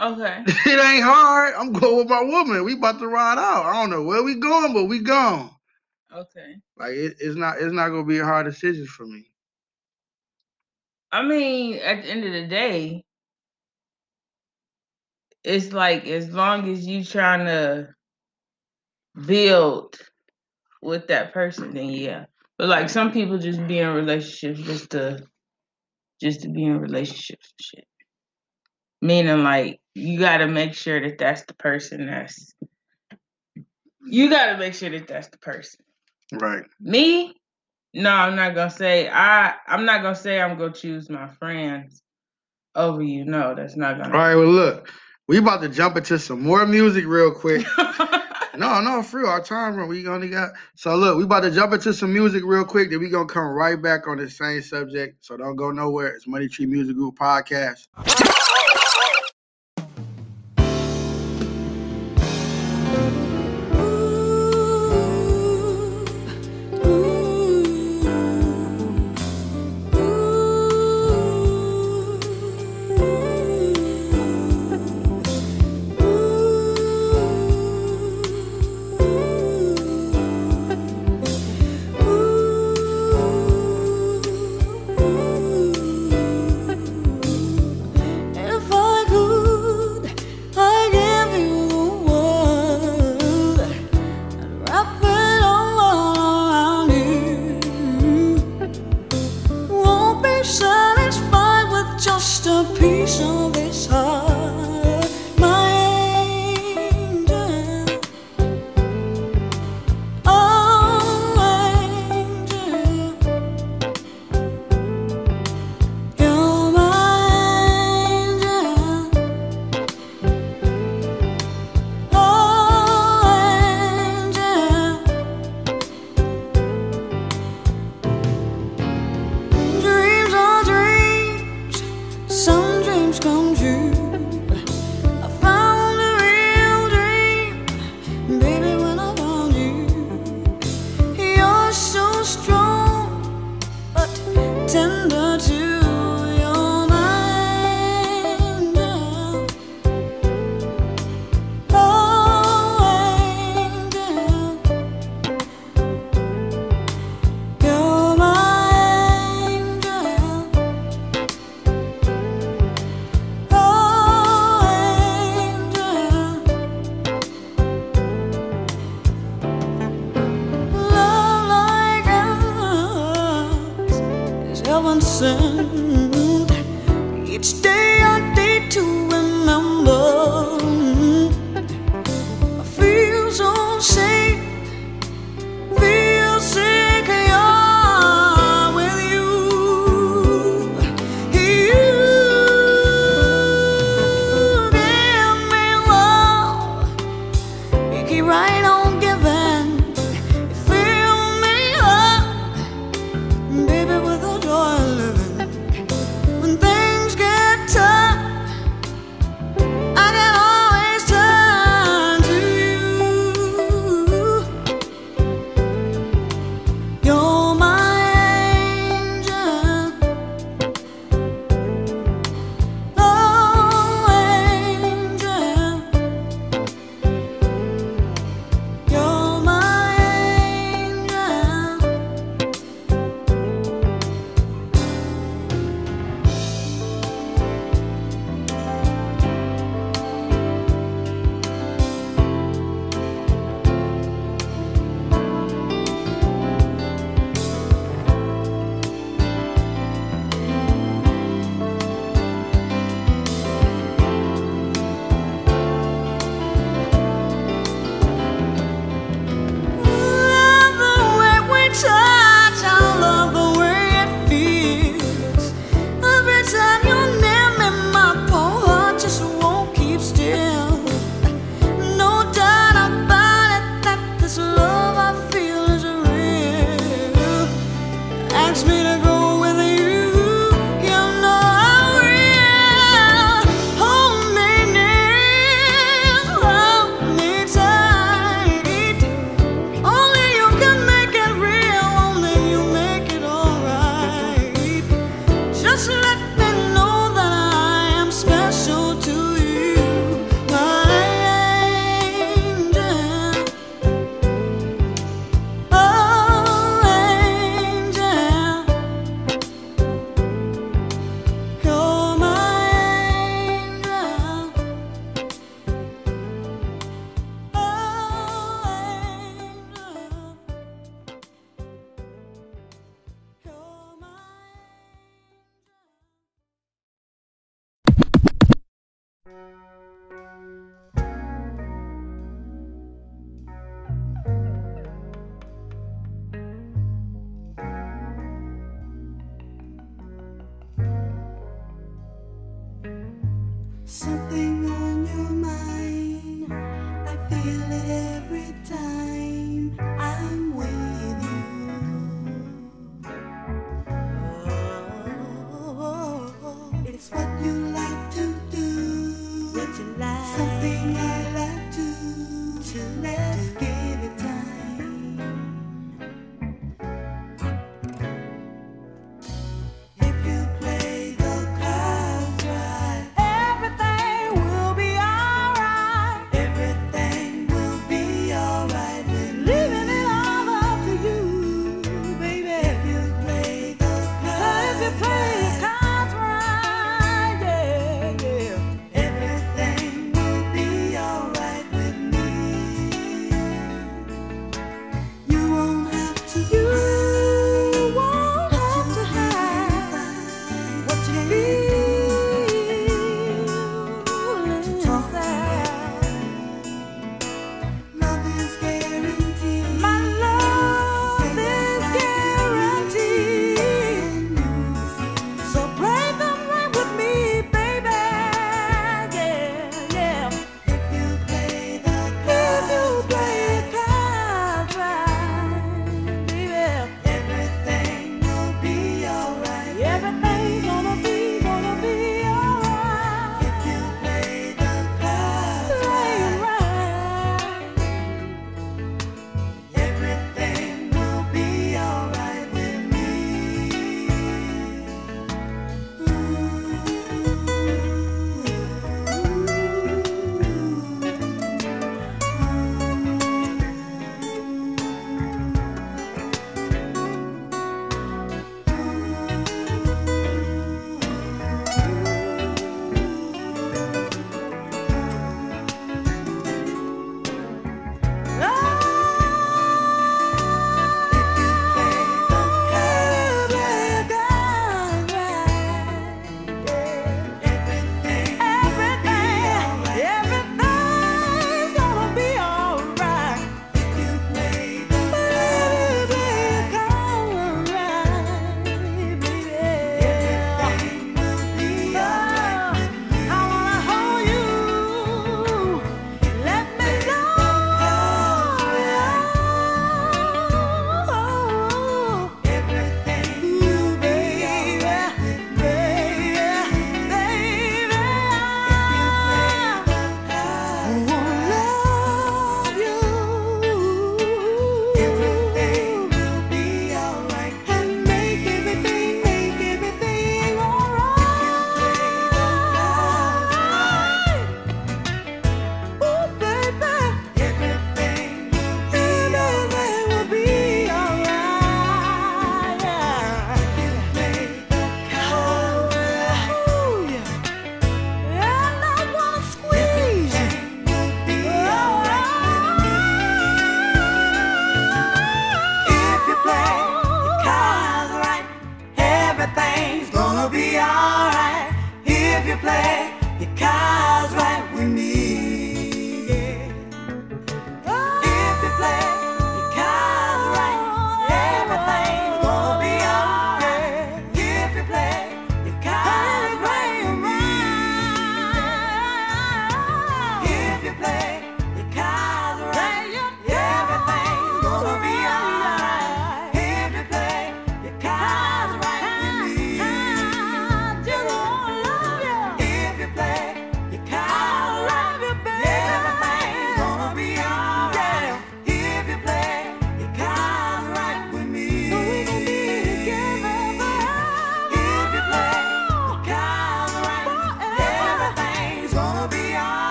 Okay. it ain't hard. I'm going with my woman. We about to ride out. I don't know where we going, but we gone. Okay. Like it, it's not, it's not gonna be a hard decision for me. I mean, at the end of the day, it's like as long as you trying to build with that person, then yeah. But like some people just be in relationships just to just to be in relationships and shit. Meaning like you got to make sure that that's the person that's You gotta make sure that that's the person. Right. Me? No, I'm not gonna say I. I'm not gonna say I'm gonna choose my friends over you. No, that's not gonna. right. Well, look, we about to jump into some more music real quick. No, no, for real. Our time run. We only got so look. We about to jump into some music real quick. Then we gonna come right back on the same subject. So don't go nowhere. It's Money Tree Music Group podcast.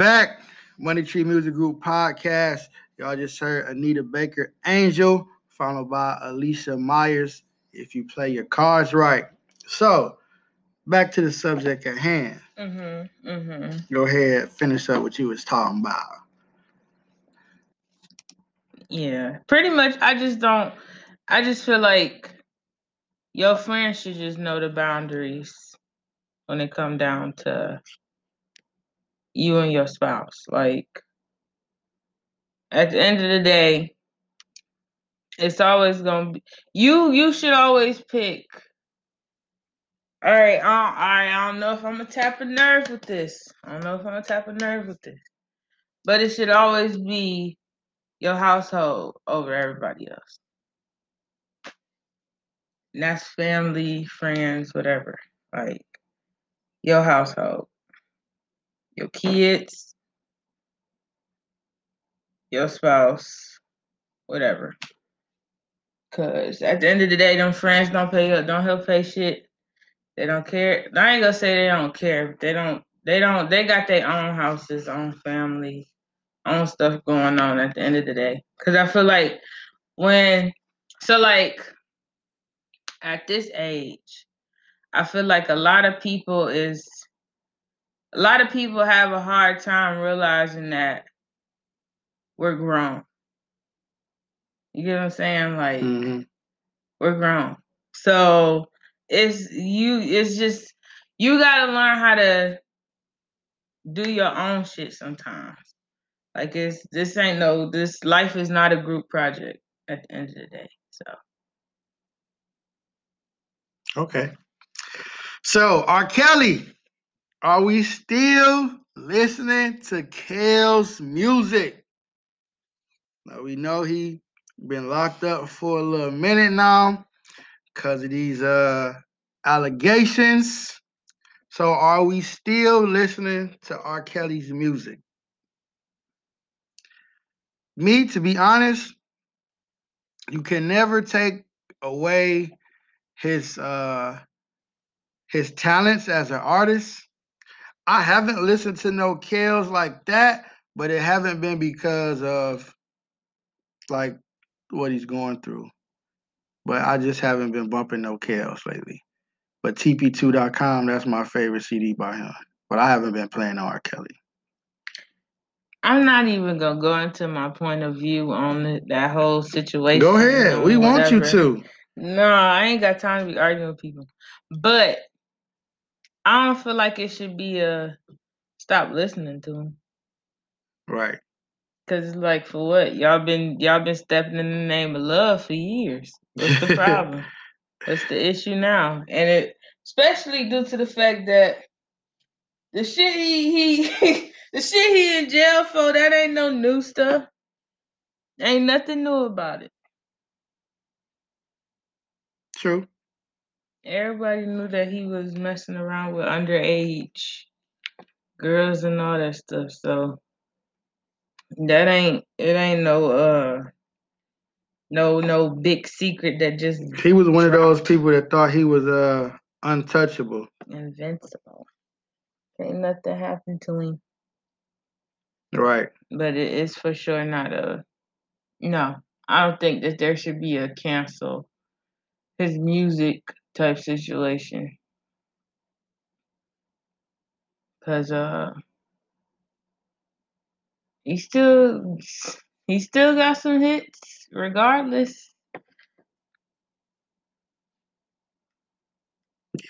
Back. Money Tree Music Group podcast. Y'all just heard Anita Baker Angel, followed by Alicia Myers. If you play your cards right. So back to the subject at hand. Mm-hmm. Mm-hmm. Go ahead, finish up what you was talking about. Yeah. Pretty much I just don't I just feel like your friends should just know the boundaries when it come down to you and your spouse. Like at the end of the day, it's always gonna be you you should always pick all right, I don't, all right, I don't know if I'm gonna tap a nerve with this. I don't know if I'm gonna tap a nerve with this. But it should always be your household over everybody else. And that's family, friends, whatever. Like your household, your kids, your spouse, whatever. Cause at the end of the day, them friends don't pay up, don't help pay shit. They don't care. I ain't gonna say they don't care. They don't. They don't. They got their own houses, own family, own stuff going on. At the end of the day, cause I feel like when so like at this age, I feel like a lot of people is a lot of people have a hard time realizing that we're grown. You get what I'm saying? Like Mhm. we're grown. So it's you it's just you gotta learn how to do your own shit sometimes. Like it's this ain't no this life is not a group project at the end of the day. So Okay. So R. Kelly, are we still listening to Kells' music? Now we know he been locked up for a little minute now because of these uh allegations. So are we still listening to R. Kelly's music? Me, to be honest, you can never take away his uh his talents as an artist. I haven't listened to no Kells like that, but it haven't been because of like what he's going through. But I just haven't been bumping no Kells lately. But TP2.com, that's my favorite CD by him. But I haven't been playing no R. Kelly. I'm not even gonna go into my point of view on the, that whole situation. Go ahead. We want you to. No, I ain't got time to be arguing with people. But I don't feel like it should be a stop listening to him. Right. Cause it's like for what? Y'all been y'all been stepping in the name of love for years. What's the problem? What's the issue now? And it especially due to the fact that the shit he he the shit he in jail for, that ain't no new stuff. Ain't nothing new about it. True. Everybody knew that he was messing around with underage girls and all that stuff. So that ain't it ain't no uh no no big secret that just He was one of those people that thought he was uh untouchable. invincible. Ain't nothing happened to him. Right. But it is for sure not a no. I don't think that there should be a cancel his music type situation. Cause uh he still he still got some hits regardless.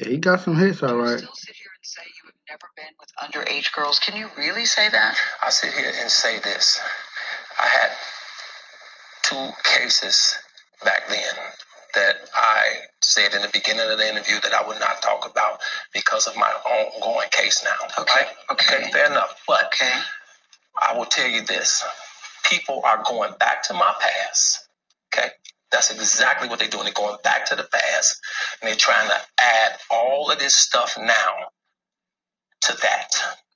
Yeah, he got some hits, all right. Still sit here and say you have never been with underage girls. Can you really say that? I sit here and say this. I had two cases back then that I said in the beginning of the interview that I would not talk about because of my ongoing case now. Okay, Right? okay. fair enough. But Okay. I will tell you this people are going back to my past. Okay? That's exactly what they're doing. They're going back to the past and they're trying to add all of this stuff now to that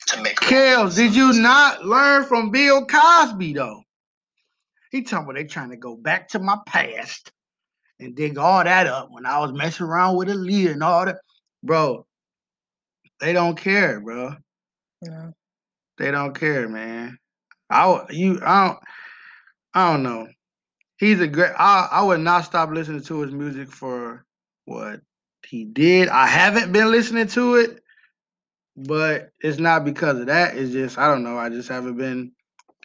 to make it Kells, did you not learn from Bill Cosby though? He talking about they're trying to go back to my past and dig all that up when I was messing around with Aaliyah and all that. Bro, they don't care, bro. No. They don't care, man. I w- you I don't I don't know. He's a great. I I would not stop listening to his music for what he did. I haven't been listening to it, but it's not because of that. It's just I don't know. I just haven't been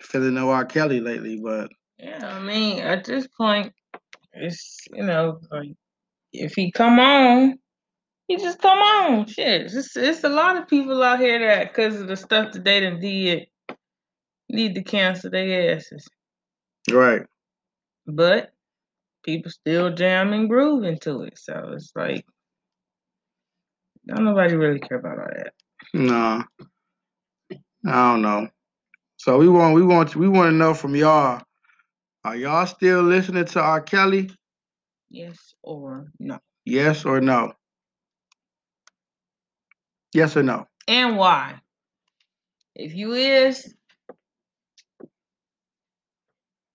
feeling no R. Kelly lately. But Yeah, I mean, at this point, it's you know, like if he come on, he just come on. Shit, it's it's a lot of people out here that because of the stuff that they done did need to cancel their asses. right, But people still jam and groove into it, so it's like don't nobody really care about all that. no, I don't know. So we want we want we want to know from y'all. Are y'all still listening to R. Kelly? Yes or no, Yes or no? Yes or no? and why? If you is,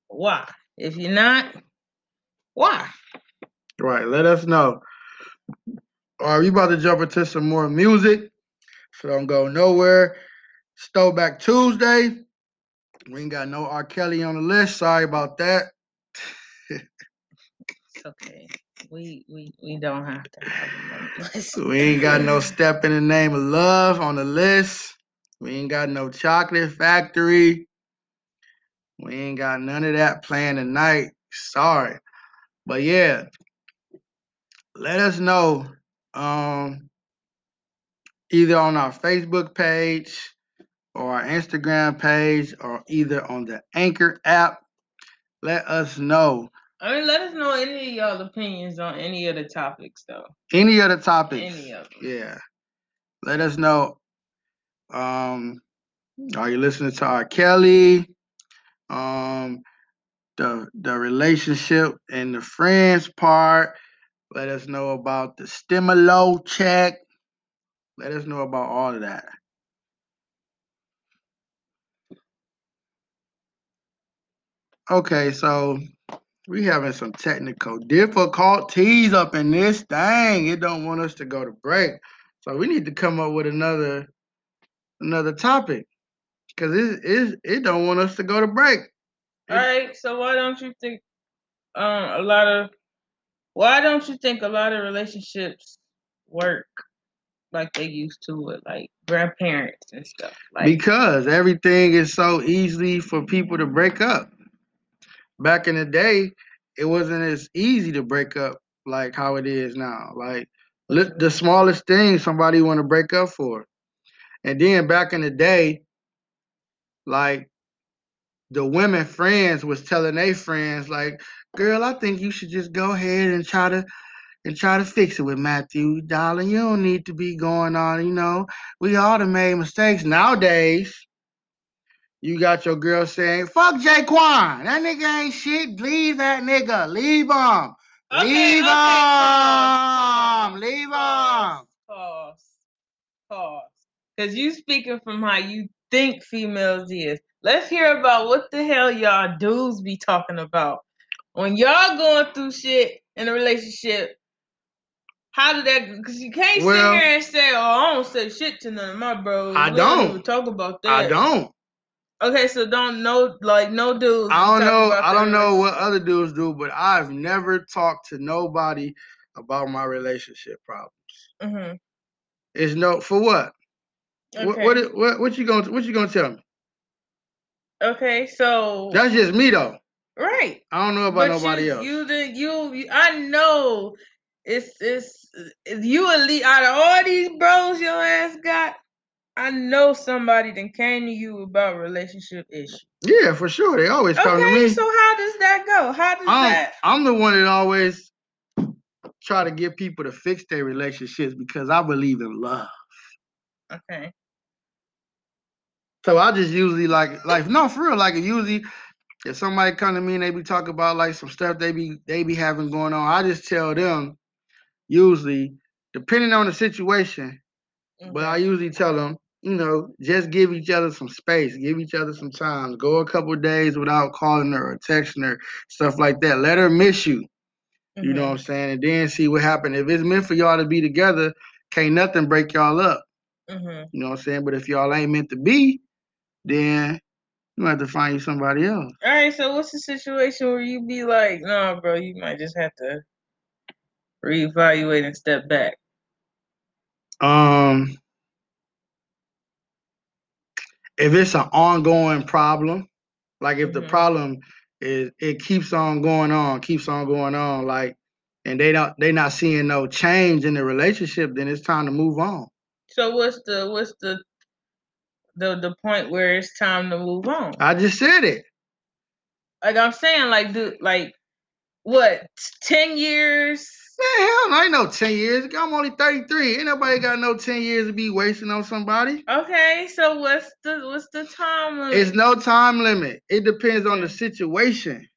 why? If you're not, why? Right. Let us know. Right, we about to jump into some more music. So don't go nowhere. Throwback Tuesday. We ain't got no R. Kelly on the list. Sorry about that. It's okay. We we we don't have to have him on the list. We ain't got no step in the name of love on the list. We ain't got no chocolate factory. We ain't got none of that playing tonight. Sorry. But yeah. Let us know. Um either on our Facebook page or our Instagram page or either on the Anchor app. Let us know I mean, let us know any of y'all opinions on any of the topics, though. any of the topics. Any of them. Yeah. Let us know. Um, are you listening to R. Kelly? Um, the the relationship and the friends part. Let us know about the stimulo check. Let us know about all of that. Okay, so we having some technical difficulties up in this thing. It don't want us to go to break. So we need to come up with another another topic. Cause it it it don't want us to go to break. All right. So why don't you think um a lot of why don't you think a lot of relationships work like they used to with like grandparents and stuff? Like Because everything is so easy for people to break up. Back in the day, it wasn't as easy to break up like how it is now. Like li- the smallest thing somebody want to break up for. And then back in the day, like the women friends was telling their friends like, "Girl, I think you should just go ahead and try to and try to fix it with Matthew, darling. You don't need to be going on, you know. We all done made mistakes nowadays. You got your girl saying, "Fuck Jaquan. That nigga ain't shit. Leave that nigga. Leave him. Okay, Leave okay, him. Leave him." pause, pause. Cause you speaking from how you think females is. Let's hear about what the hell y'all dudes be talking about. When y'all going through shit in a relationship, how did that because you can't Well- sit here and say, Oh, I don't say shit to none of my bros. I We don't don't. even talk about that. I don't. Okay, so don't know like no dudes. I don't know. I don't know what other dudes do, but I've never talked to nobody about my relationship problems. Mhm. It's no for what? What, Okay. what it- what what you gonna what you gonna tell me? okay, so That's just me though. right. I don't know about But nobody you, else. You, the, you, you, I know it's, it's, you elite out of all these bros your ass got. I know somebody that came to you about relationship issues. yeah, for sure. They always come to Okay, me. so how does that go? How does I'm that? I'm the one that always try to get people to fix their relationships because I believe in love. Okay. So I just usually like like no for real like usually if somebody come to me and they be talking about like some stuff they be they be having going on, I just tell them usually depending on the situation, but I mm-hmm. usually tell them you know just give each other some space, give each other some time, go a couple days without calling her or texting her, stuff like that. Let her miss you. You know what I'm saying? And then see what happened. If it's meant for y'all to be together, can't nothing break y'all up. Mm-hmm. You know what I'm saying? But if y'all ain't meant to be, then you might have to find you somebody else. All right, so what's the situation where you be like, no, bro, you might just have to reevaluate and step back? Um, if it's an ongoing problem, like if the Mhm. problem is it keeps on going on, keeps on going on, like, and they don't they not seeing no change in the relationship, then it's time to move on. So what's the what's the the the point where it's time to move on? I just said it. Like I'm saying, like do like what ten years? Man, hell no, ain't no 10 years. I'm only 33. Ain't nobody got no 10 years to be wasting on somebody. Okay, so what's the what's the time limit? It's no time limit. It depends on the situation.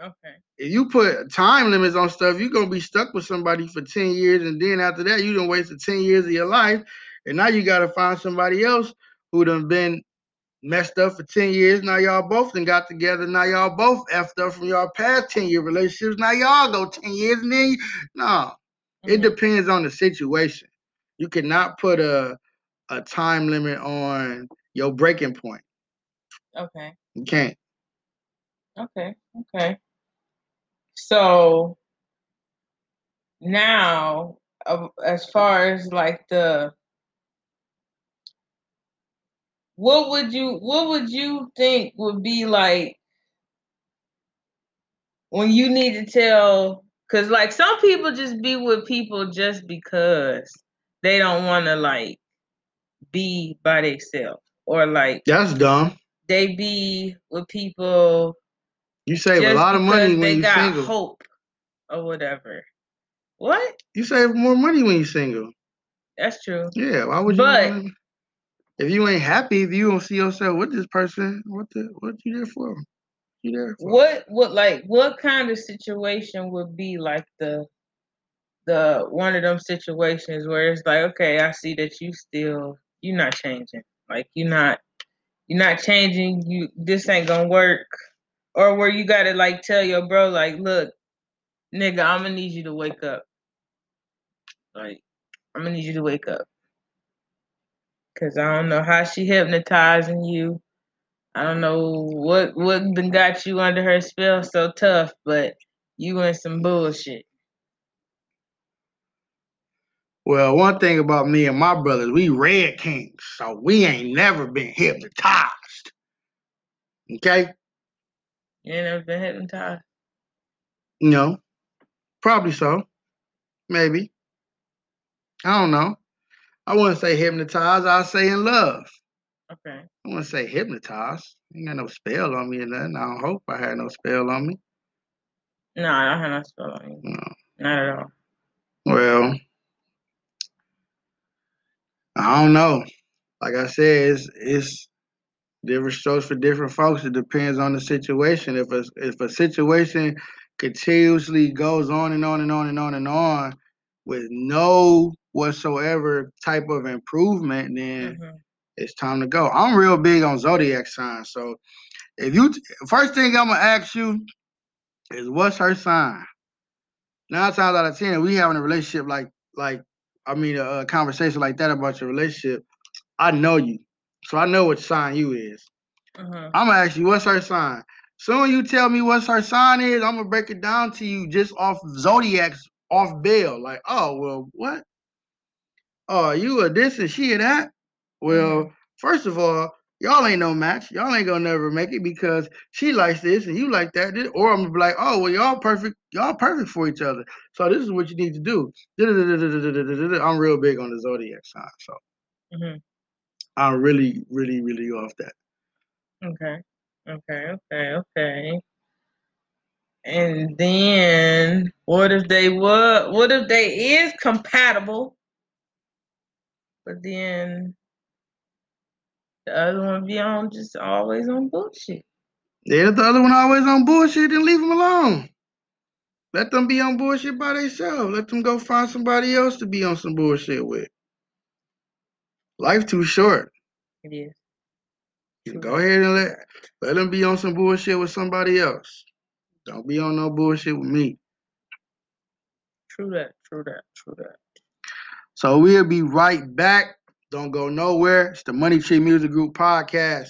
okay. If you put time limits on stuff, you're gonna be stuck with somebody for 10 years, and then after that, you done wasted 10 years of your life. And now you gotta find somebody else who done been messed up for 10 years. Now y'all both done got together. Now y'all both effed up from y'all past 10 year relationships. Now y'all go 10 years and then you, no. It Mhm. depends on the situation. You cannot put a a time limit on your breaking point. Okay. You can't. Okay. Okay. So now, as far as like the, what would you what would you think would be like when you need to tell? Because like some people just be with people just because they don't want to like be by themselves, or like That's dumb. they be with people You save a lot of money they when you got single. hope or whatever. What? You save more money when you're single. That's true. Yeah, why would you But- wanna, if you ain't happy, if you don't see yourself with this person, what the what you there for? You there for? What what like what kind of situation would be like the the one of them situations where it's like, okay, I see that you still you're not changing. Like you're not you're not changing, you this ain't gonna work. Or where you gotta like tell your bro, like, look, nigga, I'm gonna need you to wake up. Like, I'm gonna need you to wake up. Cause I don't know how she hypnotizing you. I don't know what what got you under her spell so tough, but you in some bullshit. Well, one thing about me and my brothers, we red kings, so we ain't never been hypnotized. Okay? You ain't never been hypnotized. Know, probably so. Maybe. I don't know. I wouldn't say hypnotized, I'll say in love. Okay. I wouldn't say hypnotized. Ain't got no spell on me or nothing. I don't hope I had no spell on me. No, I don't have no spell on you. No. Not at all. Well, I don't know. Like I said, it's it's different strokes for different folks. It depends on the situation. If a if a situation continuously goes on and on and on and on and on with no whatsoever type of improvement, then Mhm. it's time to go. I'm real big on zodiac signs. So if you first thing I'm gonna ask you is what's her sign? Nine times out of ten, we having a relationship like like I mean a, a conversation like that about your relationship. I know you, so I know what sign you is. Mhm. I'm gonna ask you what's her sign. Soon you tell me what's her sign is, I'm gonna break it down to you just off zodiacs off bail. Like, oh well, what? Oh, you a this and she a that? Well, first of all, y'all ain't no match. Y'all ain't gonna never make it because she likes this and you like that. Or I'm gonna be like, oh well, y'all perfect. Y'all perfect for each other. So this is what you need to do. I'm real big on the zodiac sign, so Mhm. I'm really, really, really off that. Okay. Okay. Okay. Okay. And then what if they were? What if they is compatible? But then the other one be on just always on bullshit. Yeah, the other one always on bullshit, then leave them alone. Let them be on bullshit by themselves. Let them go find somebody else to be on some bullshit with. Life too short. It is. Go ahead and let let them be on some bullshit with somebody else. Don't be on no bullshit with me. True that. True that. True that. So we'll be right back. Don't go nowhere. It's the Money Tree Music Group podcast.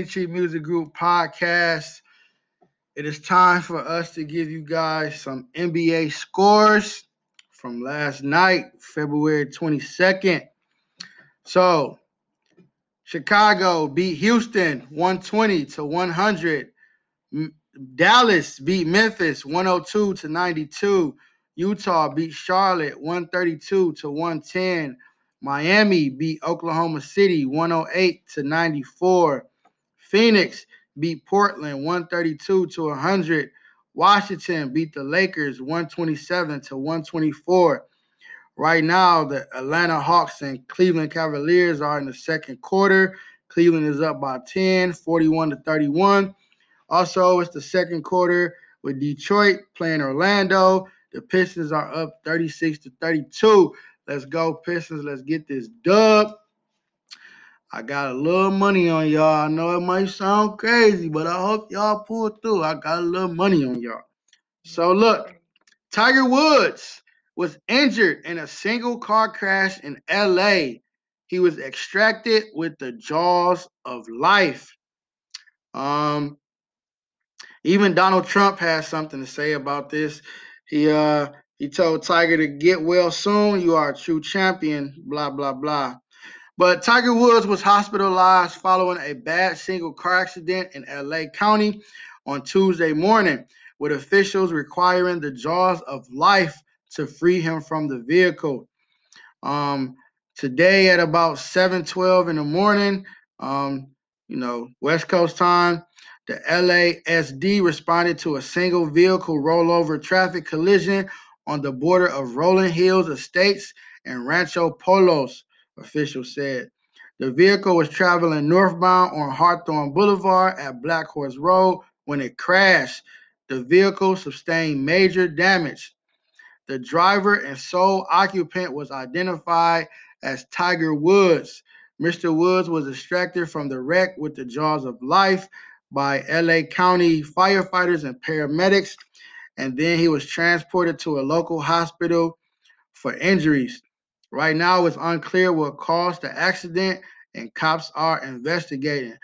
Money Tree Music Group podcast. It is time for us to give you guys some NBA scores from last night, February 22nd. So, Chicago beat Houston 120 to 100. Dallas beat Memphis 102 to 92. Utah beat Charlotte 132 to 110. Miami beat Oklahoma City 108 to 94. Phoenix beat Portland 132 to 100. Washington beat the Lakers 127 to 124. Right now, the Atlanta Hawks and Cleveland Cavaliers are in the second quarter. Cleveland is up by 10, 41 to 31. Also, it's the second quarter with Detroit playing Orlando. The Pistons are up 36 to 32. Let's go, Pistons. Let's get this dub. I got a little money on y'all. I know it might sound crazy, but I hope y'all pull through. I got a little money on y'all. So look, Tiger Woods was injured in a single car crash in LA. He was extracted with the jaws of life. Um, even Donald Trump has something to say about this. He uh he told Tiger to get well soon. You are a true champion. Blah blah blah. But Tiger Woods was hospitalized following a bad single car accident in LA County on Tuesday morning, with officials requiring the jaws of life to free him from the vehicle. Um, today at about 7:12 in the morning, um, you know, West Coast time, The LASD responded to a single vehicle rollover traffic collision on the border of Rolling Hills Estates and Rancho Palos, officials said. The vehicle was traveling northbound on Hawthorne Boulevard at Black Horse Road when it crashed. The vehicle sustained major damage. The driver and sole occupant was identified as Tiger Woods. Mr. Woods was extracted from the wreck with the jaws of life by LA County firefighters and paramedics, and then he was transported to a local hospital for injuries. Right now, it's unclear what caused the accident, and cops are investigating.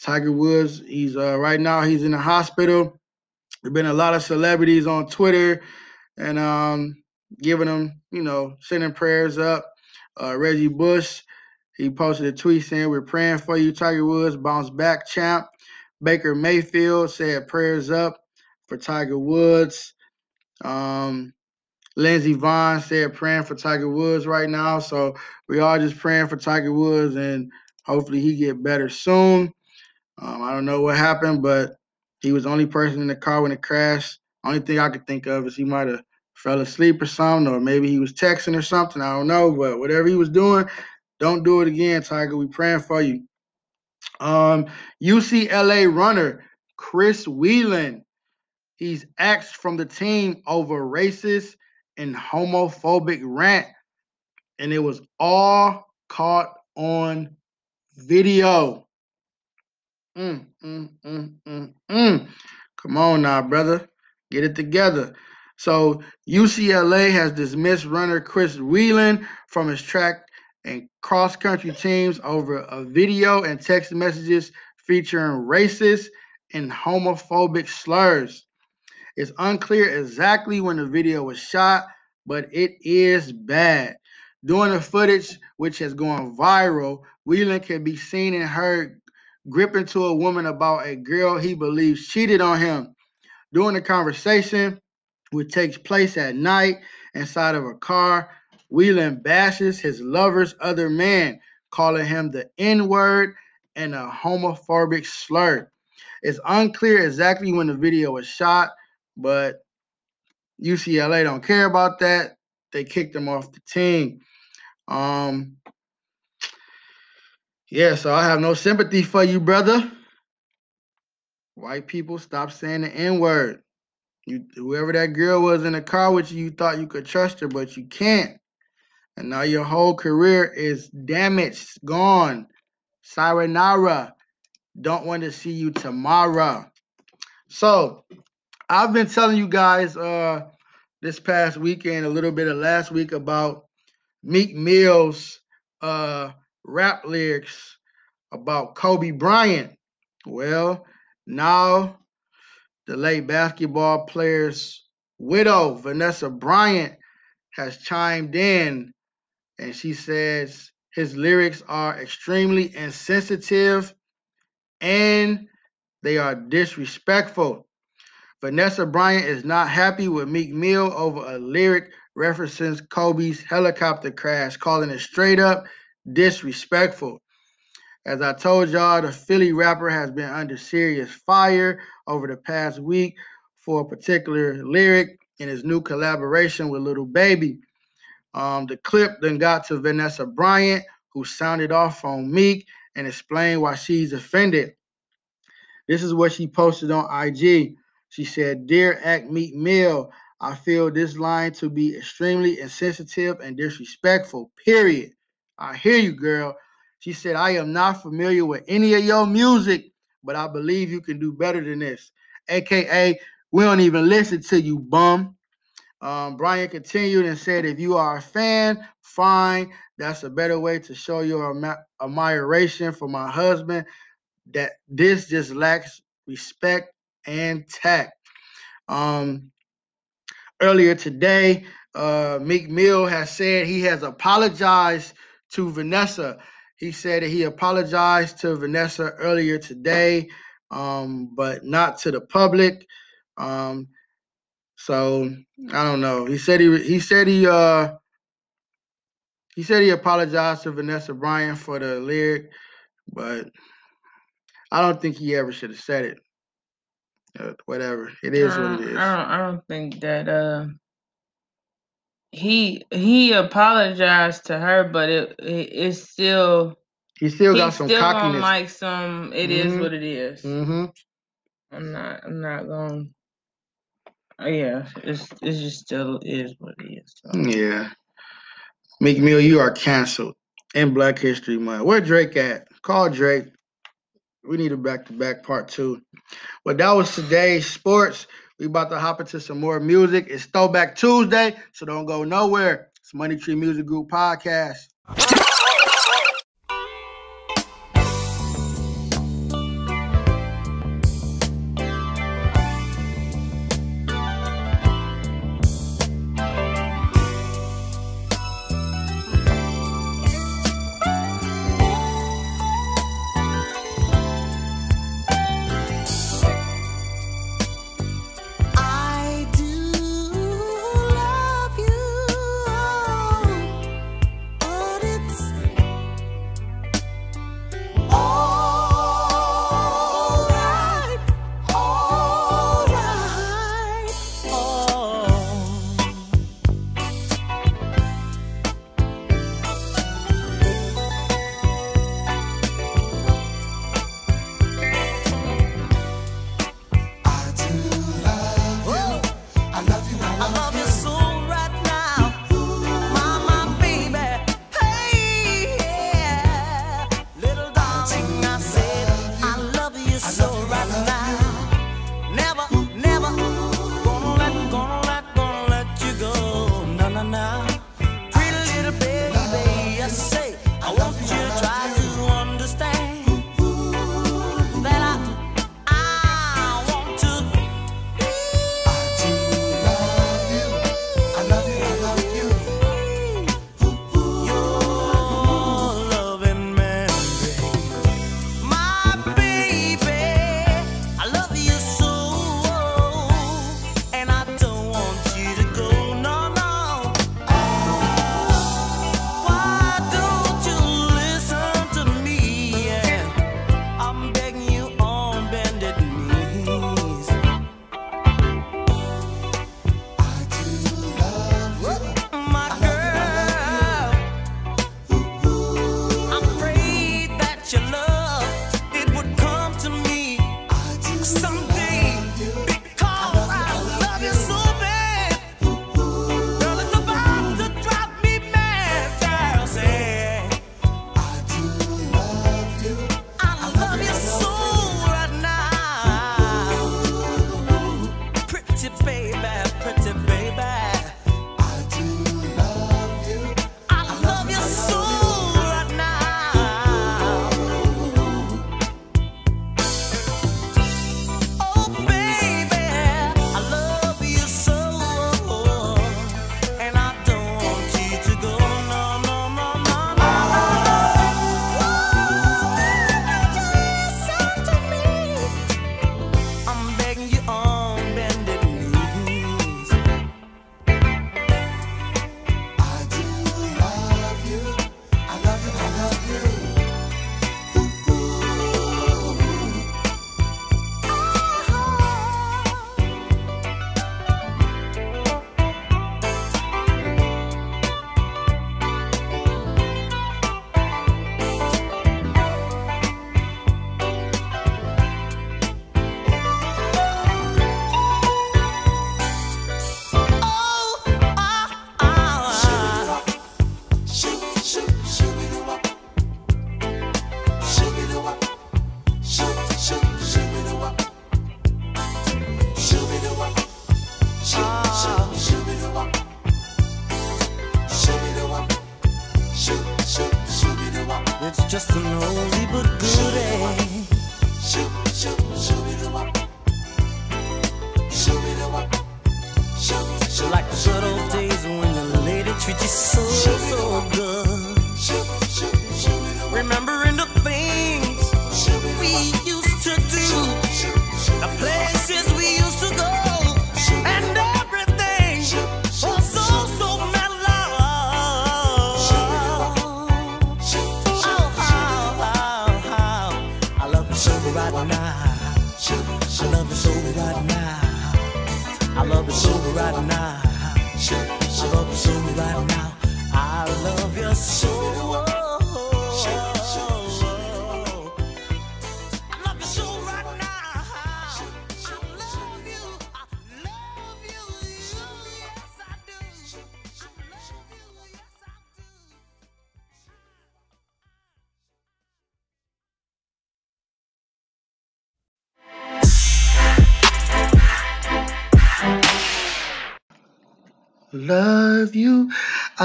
Tiger Woods, he's uh, right now he's in the hospital. There've been a lot of celebrities on Twitter and um, giving him, you know, sending prayers up. Uh, Reggie Bush, he posted a tweet saying, "We're praying for you, Tiger Woods, bounce back champ." Baker Mayfield said prayers up for Tiger Woods. Um, Lindsey Vonn said praying for Tiger Woods right now. So we are just praying for Tiger Woods and hopefully he get better soon. Um, I don't know what happened, but he was the only person in the car when it crashed. Only thing I could think of is he might have fell asleep or something, or maybe he was texting or something. I don't know, but whatever he was doing, don't do it again, Tiger. We praying for you. Um, UCLA runner Chris Whelan, he's axed from the team over racist and homophobic rant, and it was all caught on video. Mm, mm, mm, mm, mm. Come on now, brother. Get it together. So UCLA has dismissed runner Chris Whelan from his track and cross country teams over a video and text messages featuring racist and homophobic slurs. It's unclear exactly when the video was shot, but it is bad. During the footage, which has gone viral, Whelan can be seen and heard gripping to a woman about a girl he believes cheated on him. During the conversation, which takes place at night inside of a car, Whelan bashes his lover's other man, calling him the N word and a homophobic slur. It's unclear exactly when the video was shot, but UCLA don't care about that. They kicked him off the team. Um, yeah, so I have no sympathy for you, brother. White people, stop saying the N word. You, whoever that girl was in the car with you, you thought you could trust her, but you can't. And now your whole career is damaged, gone. Sayonara. Don't want to see you tomorrow. So I've been telling you guys uh this past weekend, a little bit of last week about Meek Mill's uh rap lyrics about Kobe Bryant. Well, now the late basketball player's widow, Vanessa Bryant, has chimed in and she says his lyrics are extremely insensitive and they are disrespectful. Vanessa Bryant is not happy with Meek Mill over a lyric referencing Kobe's helicopter crash, calling it straight up disrespectful. As I told y'all, the Philly rapper has been under serious fire over the past week for a particular lyric in his new collaboration with Little Baby. Um, the clip then got to Vanessa Bryant, who sounded off on Meek and explained why she's offended. This is what she posted on IG. She said, Dear Act Meek Mill, I feel this line to be extremely insensitive and disrespectful, period. I hear you, girl. She said, I am not familiar with any of your music, but I believe you can do better than this. AKA, we don't even listen to you, bum. Um, Bryant continued and said, if you are a fan, fine. That's a better way to show your admiration for my husband. That this just lacks respect and Tech. Um, earlier today, uh, Meek Mill has said he has apologized to Vanessa. He said that he apologized to Vanessa earlier today, um, but not to the public. Um, so I don't know. He said he he said he uh he said he apologized to Vanessa Bryant for the lyric, but I don't think he ever should have said it. Uh, whatever. It is what it Uh. I don't. I don't think that. Uh, he he apologized to her, but it, it it's still He still got some still cockiness. like some. It is Mhm. what it is. mm-hmm. I'm not. I'm not going. to Yeah, it's it's just still is what it is. so. Yeah. Meek Mill, you are canceled in Black History Month. Where Drake at? Call Drake. We need a back to back part two. But that was today's sports. We about to hop into some more music. It's Throwback Tuesday, so don't go nowhere. It's Money Tree Music Group Podcast.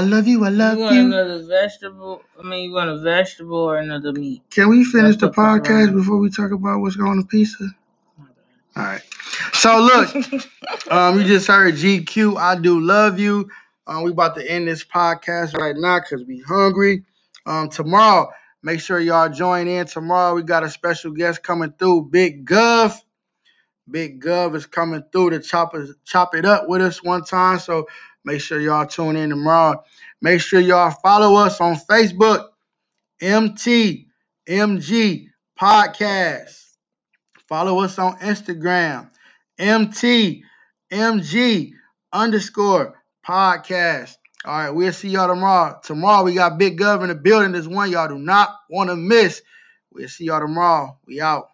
I love you. I love you want you. another vegetable? I mean, you want a vegetable or another meat? Can we finish That's the podcast before we talk about what's going on the pizza? All right. So look, um, you just heard GQ. I do love you. Um, we about to end this podcast right now because we hungry. Um, tomorrow, make sure y'all join in. Tomorrow we got a special guest coming through, Big Gov. Big Gov is coming through to chop us, chop it up with us one time. So make sure y'all tune in tomorrow. Make sure y'all follow us on Facebook, MTMG Podcast. Follow us on Instagram, MTMG underscore podcast. All right, we'll see y'all tomorrow. Tomorrow we got Big Gov in the building. This one y'all do not want to miss. We'll see y'all tomorrow. We out.